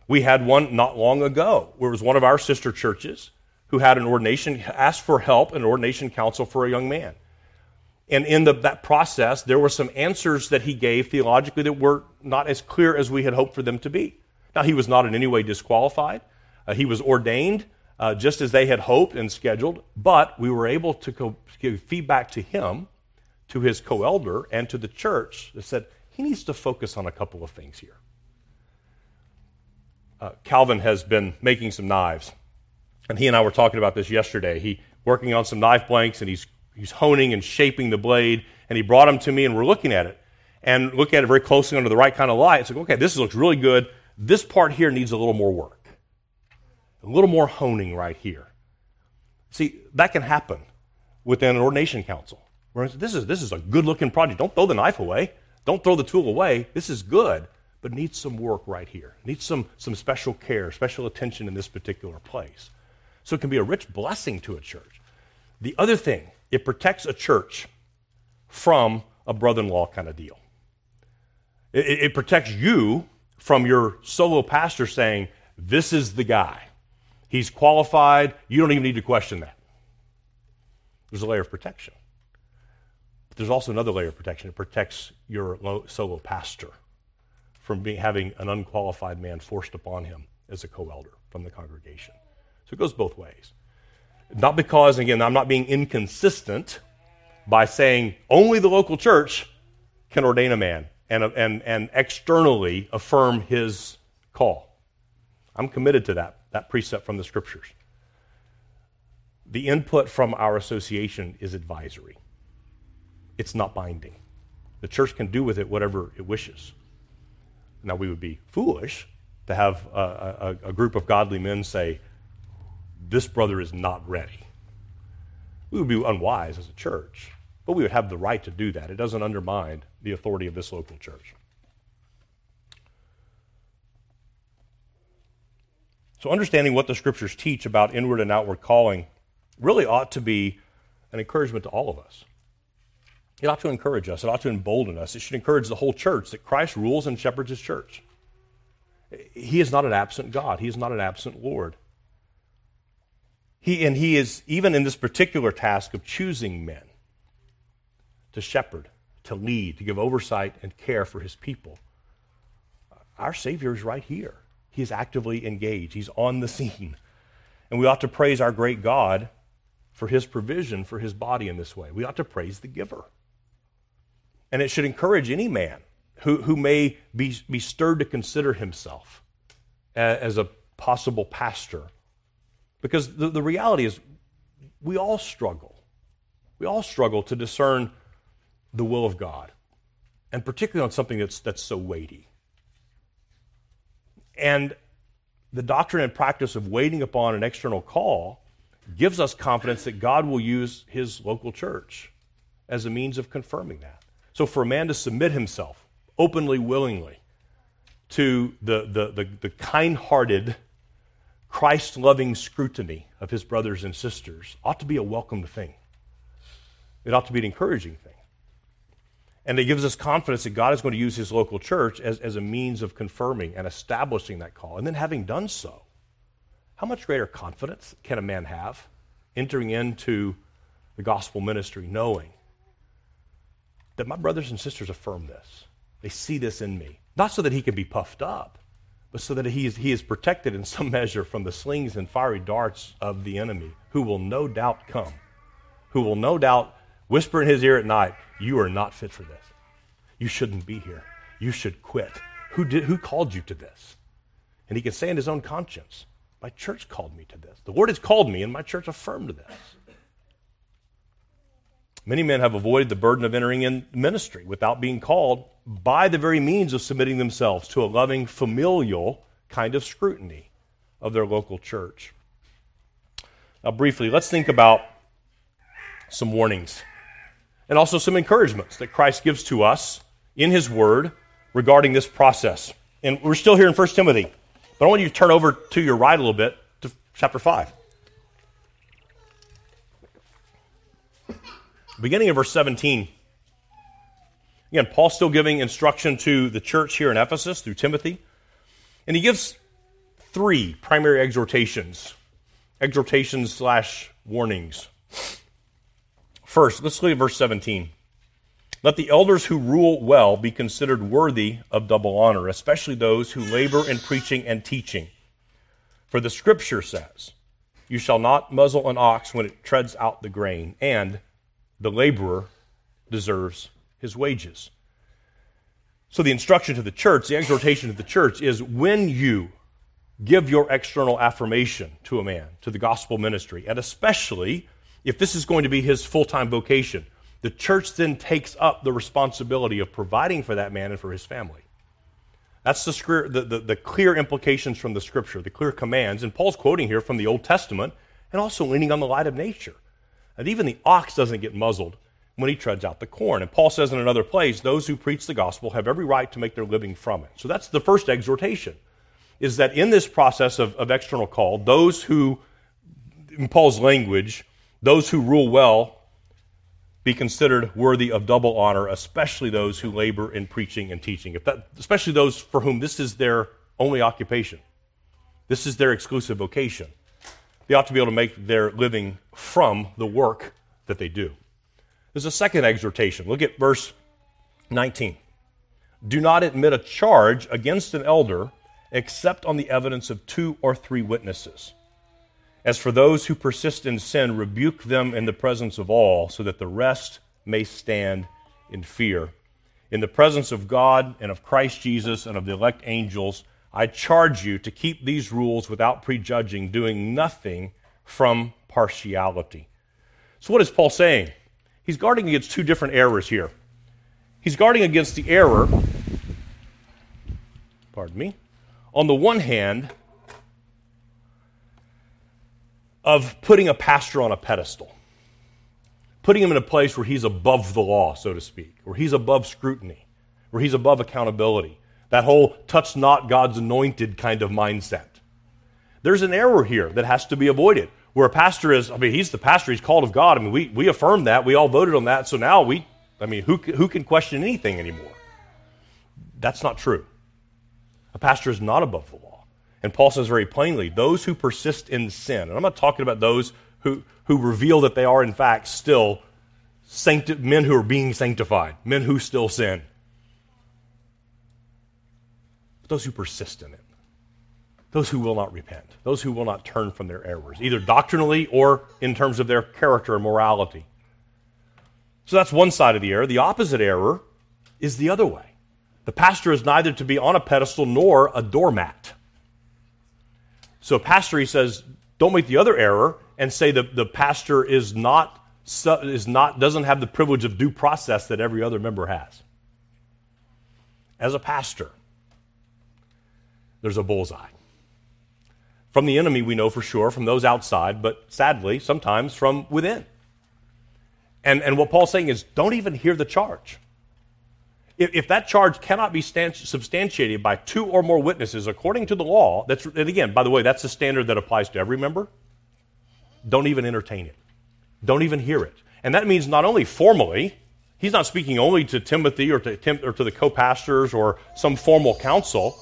We had one not long ago where it was one of our sister churches who had an ordination, asked for help, an ordination council for a young man. And in the, that process, there were some answers that he gave theologically that were not as clear as we had hoped for them to be. Now, he was not in any way disqualified. Uh, he was ordained uh, just as they had hoped and scheduled, but we were able to co- give feedback to him, to his co elder, and to the church that said he needs to focus on a couple of things here. Uh, Calvin has been making some knives, and he and I were talking about this yesterday. He working on some knife blanks, and he's he's honing and shaping the blade, and he brought them to me, and we're looking at it, and look at it very closely under the right kind of light. It's like, okay, this looks really good. This part here needs a little more work a little more honing right here. See, that can happen within an ordination council. This is, this is a good looking project. Don't throw the knife away. Don't throw the tool away. This is good, but needs some work right here. Needs some, some special care, special attention in this particular place. So it can be a rich blessing to a church. The other thing, it protects a church from a brother in law kind of deal. It, it protects you from your solo pastor saying, This is the guy. He's qualified. You don't even need to question that. There's a layer of protection. But there's also another layer of protection. It protects your solo pastor from being, having an unqualified man forced upon him as a co elder from the congregation. So it goes both ways. Not because, again, I'm not being inconsistent by saying only the local church can ordain a man and, and, and externally affirm his call. I'm committed to that that precept from the scriptures. The input from our association is advisory, it's not binding. The church can do with it whatever it wishes. Now, we would be foolish to have a, a, a group of godly men say, This brother is not ready. We would be unwise as a church, but we would have the right to do that. It doesn't undermine the authority of this local church. So, understanding what the scriptures teach about inward and outward calling really ought to be an encouragement to all of us. It ought to encourage us, it ought to embolden us. It should encourage the whole church that Christ rules and shepherds his church. He is not an absent God, he is not an absent Lord. He, and he is, even in this particular task of choosing men to shepherd, to lead, to give oversight and care for his people, our Savior is right here He is actively engaged, He's on the scene. And we ought to praise our great God for His provision for His body in this way. We ought to praise the giver. And it should encourage any man who, who may be, be stirred to consider himself as a possible pastor. Because the, the reality is, we all struggle. We all struggle to discern the will of God, and particularly on something that's, that's so weighty. And the doctrine and practice of waiting upon an external call gives us confidence that God will use his local church as a means of confirming that. So, for a man to submit himself openly, willingly to the, the, the, the kind hearted, Christ loving scrutiny of his brothers and sisters ought to be a welcomed thing. It ought to be an encouraging thing. And it gives us confidence that God is going to use his local church as, as a means of confirming and establishing that call. And then, having done so, how much greater confidence can a man have entering into the gospel ministry knowing that my brothers and sisters affirm this? They see this in me. Not so that he can be puffed up, but so that he is, he is protected in some measure from the slings and fiery darts of the enemy, who will no doubt come, who will no doubt whisper in his ear at night, You are not fit for this. You shouldn't be here. You should quit. Who, did, who called you to this? And he can say in his own conscience, My church called me to this. The Lord has called me, and my church affirmed this. Many men have avoided the burden of entering in ministry without being called by the very means of submitting themselves to a loving, familial kind of scrutiny of their local church. Now, briefly, let's think about some warnings and also some encouragements that Christ gives to us in His Word regarding this process. And we're still here in 1 Timothy, but I want you to turn over to your right a little bit to chapter 5. Beginning of verse 17. Again, Paul's still giving instruction to the church here in Ephesus through Timothy. And he gives three primary exhortations, exhortations slash warnings. First, let's look at verse 17. Let the elders who rule well be considered worthy of double honor, especially those who labor in preaching and teaching. For the scripture says, You shall not muzzle an ox when it treads out the grain, and the laborer deserves his wages. So, the instruction to the church, the exhortation to the church is when you give your external affirmation to a man, to the gospel ministry, and especially if this is going to be his full time vocation, the church then takes up the responsibility of providing for that man and for his family. That's the, the, the, the, clear implications from the scripture, the clear commands. And Paul's quoting here from the Old Testament and also leaning on the light of nature. And even the ox doesn't get muzzled when he treads out the corn. And Paul says in another place, those who preach the gospel have every right to make their living from it. So that's the first exhortation, is that in this process of, of external call, those who, in Paul's language, those who rule well be considered worthy of double honor, especially those who labor in preaching and teaching, that, especially those for whom this is their only occupation. This is their exclusive vocation they ought to be able to make their living from the work that they do. There's a second exhortation. Look at verse 19. Do not admit a charge against an elder except on the evidence of two or three witnesses. As for those who persist in sin, rebuke them in the presence of all, so that the rest may stand in fear. In the presence of God and of Christ Jesus and of the elect angels, I charge you to keep these rules without prejudging, doing nothing from partiality. So, what is Paul saying? He's guarding against two different errors here. He's guarding against the error, pardon me, on the one hand, of putting a pastor on a pedestal, putting him in a place where he's above the law, so to speak, where he's above scrutiny, where he's above accountability that whole touch not God's anointed kind of mindset. There's an error here that has to be avoided. Where a pastor is, I mean, he's the pastor, he's called of God. I mean, we, we affirm that. We all voted on that. So now we, I mean, who, who can question anything anymore? That's not true. A pastor is not above the law. And Paul says very plainly those who persist in sin, and I'm not talking about those who, who reveal that they are, in fact, still sancti- men who are being sanctified, men who still sin but those who persist in it. those who will not repent, those who will not turn from their errors, either doctrinally or in terms of their character and morality. So that's one side of the error. The opposite error is the other way. The pastor is neither to be on a pedestal nor a doormat. So, pastor, he says, don't make the other error and say that the pastor is not, is not, doesn't have the privilege of due process that every other member has. As a pastor, there's a bullseye. From the enemy, we know for sure, from those outside, but sadly, sometimes from within. And, and what Paul's saying is don't even hear the charge. If, if that charge cannot be substantiated by two or more witnesses according to the law, that's, and again, by the way, that's the standard that applies to every member, don't even entertain it. Don't even hear it. And that means not only formally, he's not speaking only to Timothy or to, Tim, or to the co pastors or some formal council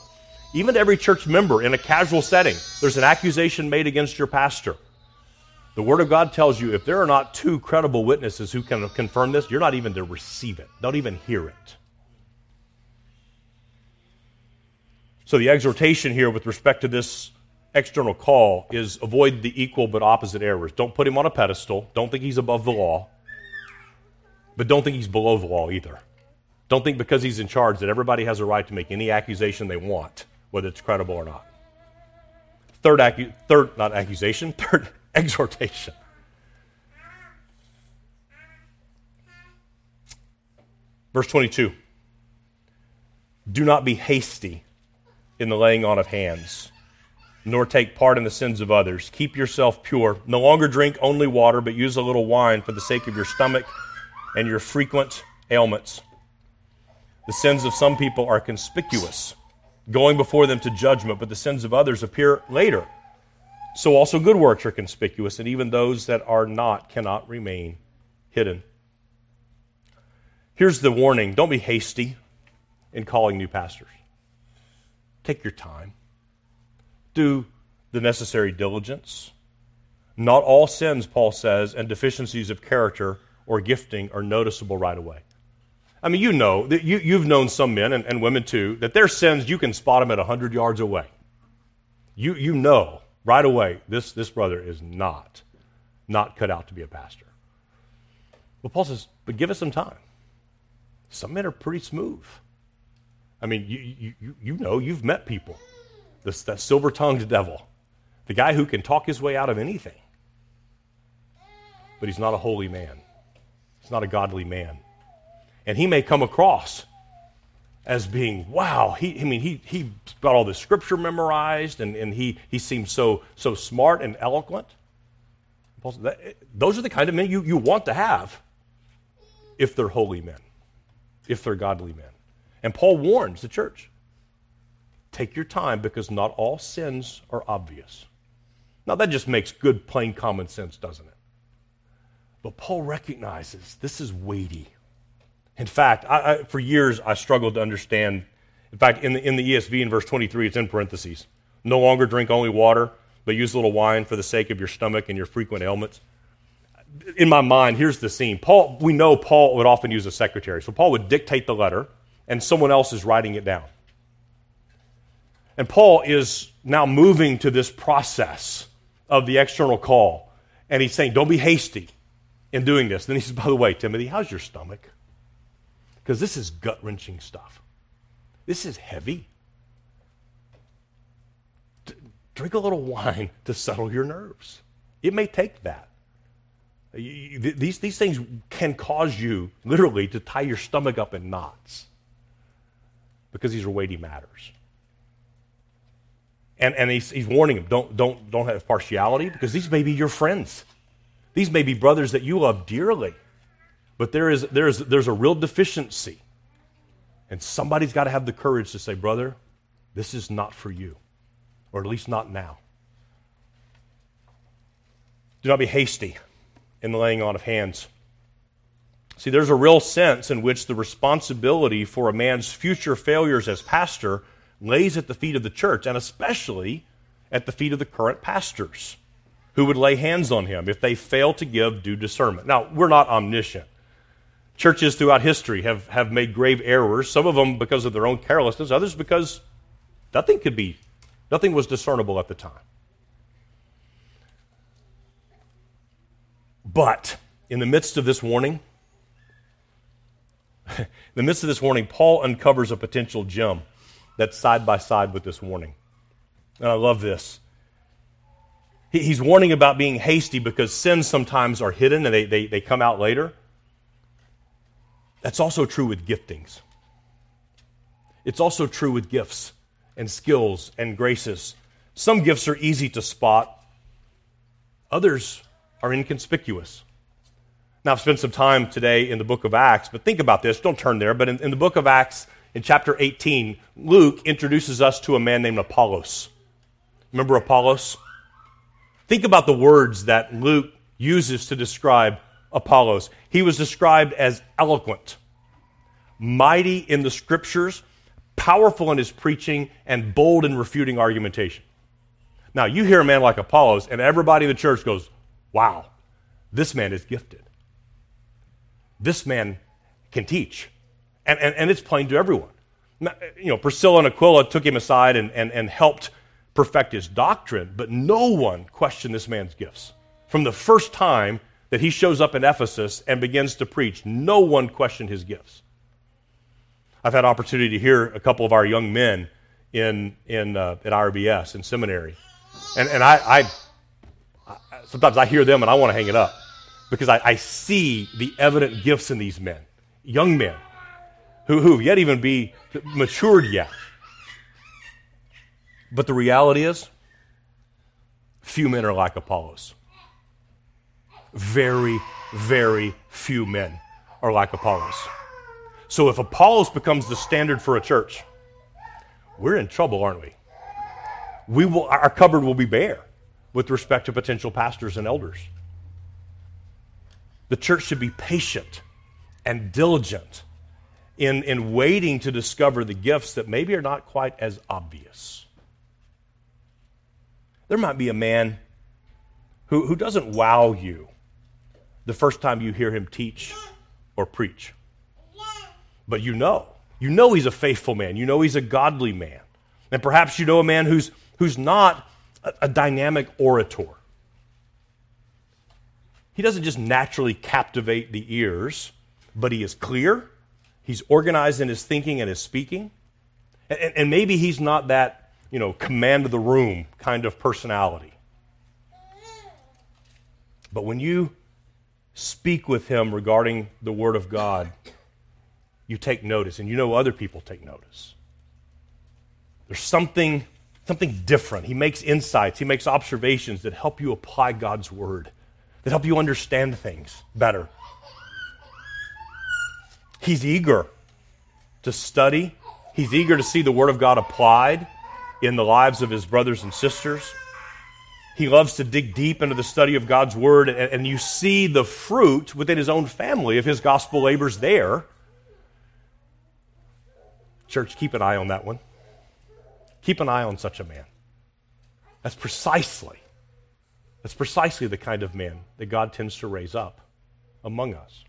even to every church member in a casual setting, there's an accusation made against your pastor. The Word of God tells you if there are not two credible witnesses who can confirm this, you're not even to receive it. Don't even hear it. So, the exhortation here with respect to this external call is avoid the equal but opposite errors. Don't put him on a pedestal. Don't think he's above the law. But don't think he's below the law either. Don't think because he's in charge that everybody has a right to make any accusation they want whether it's credible or not. Third, acu- third not accusation, third exhortation. Verse 22 Do not be hasty in the laying on of hands, nor take part in the sins of others. Keep yourself pure. No longer drink only water, but use a little wine for the sake of your stomach and your frequent ailments. The sins of some people are conspicuous going before them to judgment, but the sins of others appear later. So also good works are conspicuous, and even those that are not cannot remain hidden. Here's the warning don't be hasty in calling new pastors. Take your time, do the necessary diligence. Not all sins, Paul says, and deficiencies of character or gifting are noticeable right away. I mean, you know, you, you've known some men and, and women too, that their sins, you can spot them at 100 yards away. You, you know right away, this, this brother is not, not cut out to be a pastor. Well, Paul says, but give us some time. Some men are pretty smooth. I mean, you, you, you know, you've met people. This, that silver tongued devil, the guy who can talk his way out of anything. But he's not a holy man, he's not a godly man and he may come across as being, wow, he, I mean, he, he got all the scripture memorized and, and he, he seems so, so smart and eloquent. Those are the kind of men you, you want to have if they're holy men, if they're godly men. And Paul warns the church take your time because not all sins are obvious. Now, that just makes good, plain common sense, doesn't it? But Paul recognizes this is weighty. In fact, I, I, for years I struggled to understand. In fact, in the, in the ESV in verse 23, it's in parentheses. No longer drink only water, but use a little wine for the sake of your stomach and your frequent ailments. In my mind, here's the scene. Paul, we know Paul would often use a secretary. So Paul would dictate the letter, and someone else is writing it down. And Paul is now moving to this process of the external call. And he's saying, Don't be hasty in doing this. Then he says, By the way, Timothy, how's your stomach? because this is gut wrenching stuff. This is heavy. D- drink a little wine to settle your nerves. It may take that. You, these, these things can cause you literally to tie your stomach up in knots because these are weighty matters. And, and he's, he's warning them don't, don't, don't have partiality because these may be your friends. These may be brothers that you love dearly. But there is, there is, there's a real deficiency. And somebody's got to have the courage to say, brother, this is not for you, or at least not now. Do not be hasty in the laying on of hands. See, there's a real sense in which the responsibility for a man's future failures as pastor lays at the feet of the church, and especially at the feet of the current pastors who would lay hands on him if they fail to give due discernment. Now, we're not omniscient. Churches throughout history have, have made grave errors, some of them because of their own carelessness, others because nothing could be Nothing was discernible at the time. But in the midst of this warning, in the midst of this warning, Paul uncovers a potential gem that's side by side with this warning. And I love this. He's warning about being hasty because sins sometimes are hidden and they, they, they come out later. That's also true with giftings. It's also true with gifts and skills and graces. Some gifts are easy to spot, others are inconspicuous. Now, I've spent some time today in the book of Acts, but think about this. Don't turn there. But in, in the book of Acts, in chapter 18, Luke introduces us to a man named Apollos. Remember Apollos? Think about the words that Luke uses to describe Apollos. He was described as eloquent, mighty in the scriptures, powerful in his preaching, and bold in refuting argumentation. Now, you hear a man like Apollos, and everybody in the church goes, Wow, this man is gifted. This man can teach. And, and, and it's plain to everyone. You know, Priscilla and Aquila took him aside and, and, and helped perfect his doctrine, but no one questioned this man's gifts. From the first time that he shows up in Ephesus and begins to preach, no one questioned his gifts. I've had opportunity to hear a couple of our young men in, in, uh, at RBS in seminary. And, and I, I, sometimes I hear them and I want to hang it up because I, I see the evident gifts in these men, young men, who, who yet even be matured yet. But the reality is, few men are like Apollos. Very, very few men are like Apollos. So if Apollos becomes the standard for a church, we're in trouble, aren't we? We will, our cupboard will be bare with respect to potential pastors and elders. The church should be patient and diligent in, in waiting to discover the gifts that maybe are not quite as obvious. There might be a man who, who doesn't wow you the first time you hear him teach or preach. But you know. You know he's a faithful man. You know he's a godly man. And perhaps you know a man who's, who's not a, a dynamic orator. He doesn't just naturally captivate the ears, but he is clear, he's organized in his thinking and his speaking. And, and maybe he's not that, you know, command of the room kind of personality. But when you speak with him regarding the Word of God, you take notice, and you know other people take notice. There's something something different. He makes insights, he makes observations that help you apply God's word, that help you understand things better. He's eager to study, he's eager to see the word of God applied in the lives of his brothers and sisters. He loves to dig deep into the study of God's word, and, and you see the fruit within his own family of his gospel labors there. Church, keep an eye on that one. Keep an eye on such a man. That's precisely, that's precisely the kind of man that God tends to raise up among us.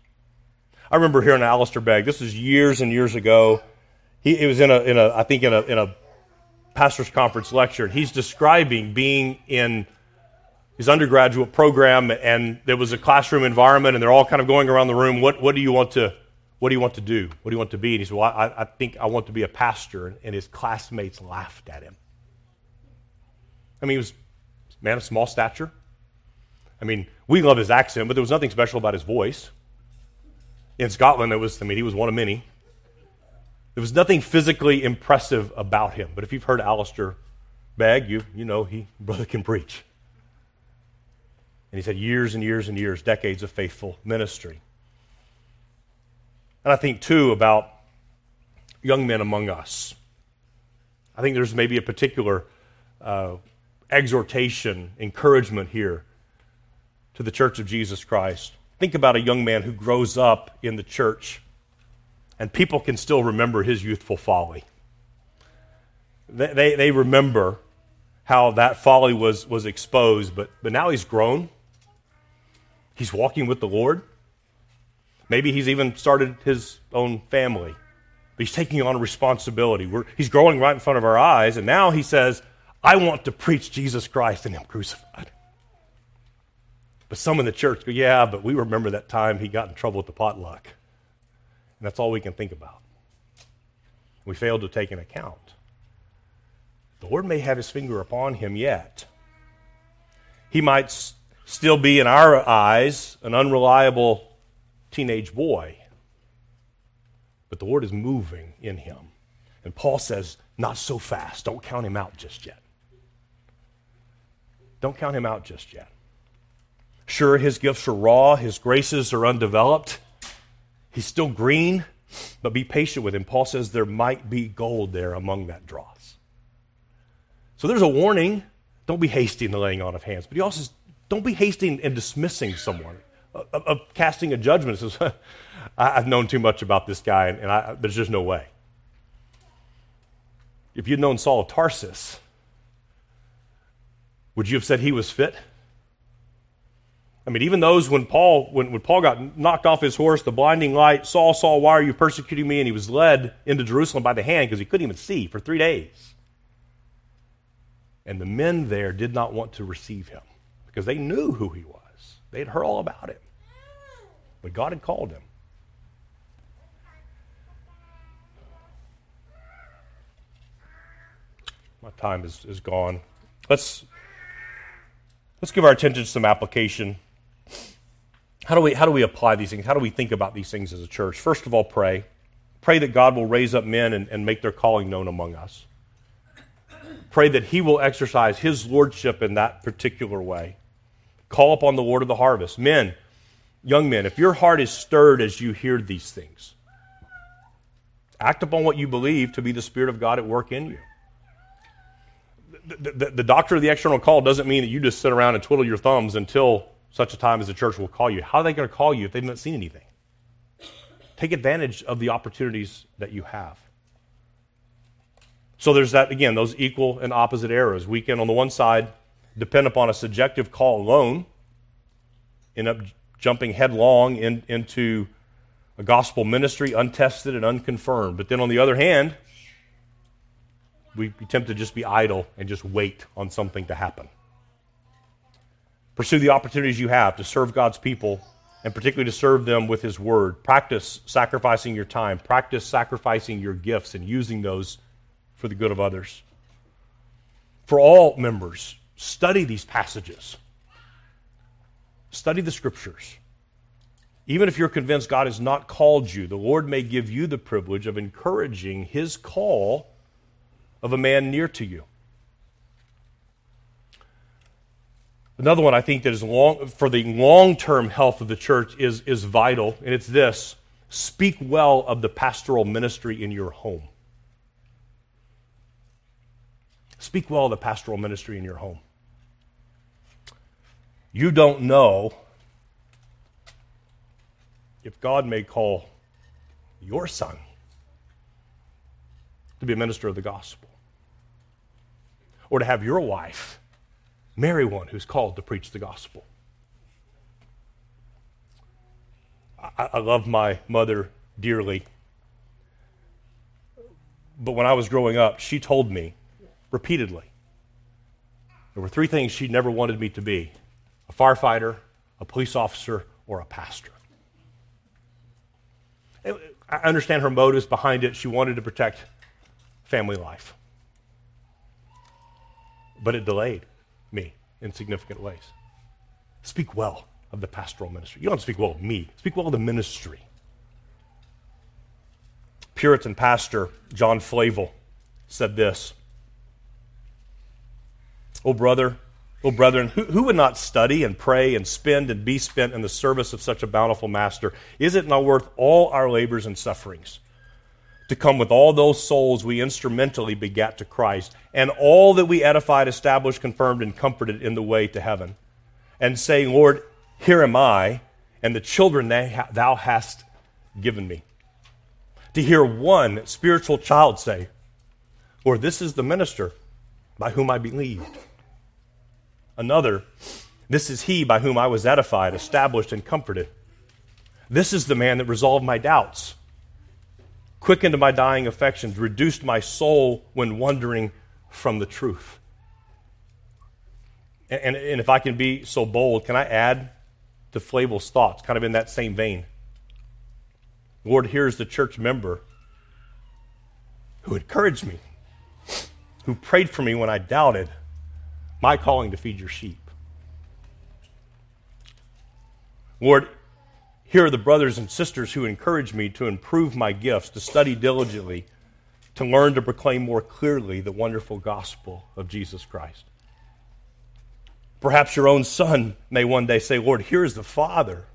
I remember hearing Alistair Begg, this was years and years ago. He, it was in a, in a, I think in a, in a pastor's conference lecture, and he's describing being in his undergraduate program, and there was a classroom environment, and they're all kind of going around the room. What, what do you want to what do you want to do? What do you want to be? And he said, Well, I, I think I want to be a pastor. And his classmates laughed at him. I mean, he was a man of small stature. I mean, we love his accent, but there was nothing special about his voice. In Scotland, it was, I mean, he was one of many. There was nothing physically impressive about him. But if you've heard Alistair Begg, you, you know he, brother, can preach. And he's had years and years and years, decades of faithful ministry. And I think, too, about young men among us. I think there's maybe a particular uh, exhortation, encouragement here to the church of Jesus Christ. Think about a young man who grows up in the church and people can still remember his youthful folly. They, they, they remember how that folly was, was exposed, but, but now he's grown. He's walking with the Lord. Maybe he's even started his own family. But he's taking on responsibility. We're, he's growing right in front of our eyes, and now he says, I want to preach Jesus Christ and Him crucified. But some in the church go, yeah, but we remember that time he got in trouble with the potluck. And that's all we can think about. We failed to take an account. The Lord may have his finger upon him yet. He might s- still be, in our eyes, an unreliable teenage boy. But the Lord is moving in him. And Paul says, not so fast. Don't count him out just yet. Don't count him out just yet. Sure, his gifts are raw, his graces are undeveloped. He's still green, but be patient with him. Paul says there might be gold there among that dross. So there's a warning. Don't be hasty in the laying on of hands. But he also says, don't be hasty in dismissing someone, uh, of, of casting a judgment. Says, I've known too much about this guy, and I, there's just no way. If you'd known Saul of Tarsus, would you have said he was fit? I mean, even those when Paul when, when Paul got knocked off his horse, the blinding light, Saul, Saul, why are you persecuting me? And he was led into Jerusalem by the hand because he couldn't even see for three days. And the men there did not want to receive him because they knew who he was. They had heard all about him. But God had called him. My time is, is gone. Let's, let's give our attention to some application. How do, we, how do we apply these things? How do we think about these things as a church? First of all, pray. Pray that God will raise up men and, and make their calling known among us. Pray that He will exercise His lordship in that particular way. Call upon the Lord of the harvest. Men, young men, if your heart is stirred as you hear these things, act upon what you believe to be the Spirit of God at work in you the, the, the doctrine of the external call doesn't mean that you just sit around and twiddle your thumbs until such a time as the church will call you. How are they going to call you if they've not seen anything? Take advantage of the opportunities that you have. So there's that, again, those equal and opposite errors. We can, on the one side, depend upon a subjective call alone, end up jumping headlong in, into a gospel ministry untested and unconfirmed. But then on the other hand, we attempt to just be idle and just wait on something to happen. Pursue the opportunities you have to serve God's people and particularly to serve them with His Word. Practice sacrificing your time, practice sacrificing your gifts and using those for the good of others. For all members, study these passages, study the Scriptures. Even if you're convinced God has not called you, the Lord may give you the privilege of encouraging His call of a man near to you. Another one I think that is long, for the long term health of the church is, is vital, and it's this speak well of the pastoral ministry in your home. Speak well of the pastoral ministry in your home. You don't know if God may call your son to be a minister of the gospel or to have your wife marry one who's called to preach the gospel. I, I love my mother dearly. But when I was growing up, she told me repeatedly there were three things she never wanted me to be a firefighter, a police officer, or a pastor. I understand her motives behind it. She wanted to protect family life but it delayed me in significant ways. Speak well of the pastoral ministry. You don't speak well of me, speak well of the ministry. Puritan pastor John Flavel said this Oh, brother, oh, brethren, who, who would not study and pray and spend and be spent in the service of such a bountiful master? Is it not worth all our labors and sufferings? To come with all those souls we instrumentally begat to Christ, and all that we edified, established, confirmed, and comforted in the way to heaven, and saying, Lord, here am I, and the children thou hast given me. To hear one spiritual child say, Lord, this is the minister by whom I believed. Another, this is he by whom I was edified, established, and comforted. This is the man that resolved my doubts quickened my dying affections, reduced my soul when wandering from the truth. And, and, if I can be so bold, can I add to Flavel's thoughts, kind of in that same vein? Lord, here's the church member who encouraged me, who prayed for me when I doubted my calling to feed your sheep. Lord, here are the brothers and sisters who encourage me to improve my gifts, to study diligently, to learn to proclaim more clearly the wonderful gospel of Jesus Christ. Perhaps your own son may one day say, Lord, here's the Father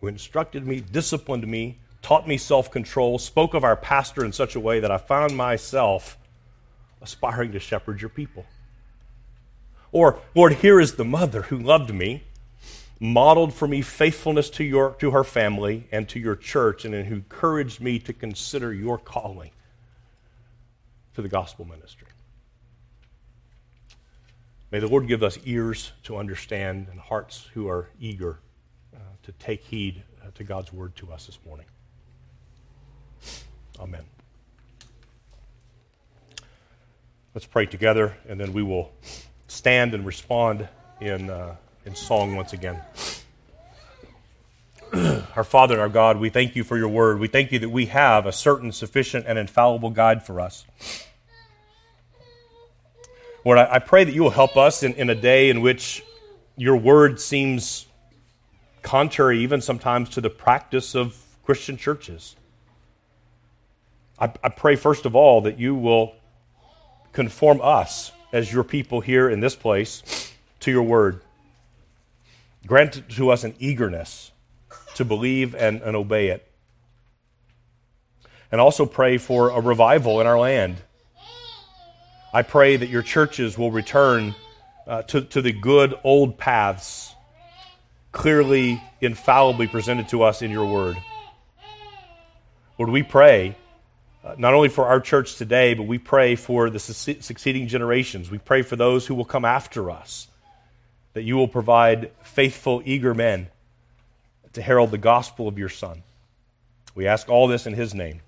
who instructed me, disciplined me, taught me self control, spoke of our pastor in such a way that I found myself aspiring to shepherd your people. Or, Lord, here is the mother who loved me, modeled for me faithfulness to, your, to her family and to your church, and who encouraged me to consider your calling to the gospel ministry. May the Lord give us ears to understand and hearts who are eager uh, to take heed uh, to God's word to us this morning. Amen. Let's pray together, and then we will stand and respond in, uh, in song once again. our Father and our God, we thank you for your word. We thank you that we have a certain, sufficient, and infallible guide for us. Lord, I, I pray that you will help us in, in a day in which your word seems contrary, even sometimes, to the practice of Christian churches. I, I pray, first of all, that you will conform us as your people here in this place to your word. Grant to us an eagerness to believe and, and obey it. And also pray for a revival in our land I pray that your churches will return uh, to, to the good old paths, clearly, infallibly presented to us in your word. Lord, we pray uh, not only for our church today, but we pray for the su- succeeding generations. We pray for those who will come after us, that you will provide faithful, eager men to herald the gospel of your Son. We ask all this in his name.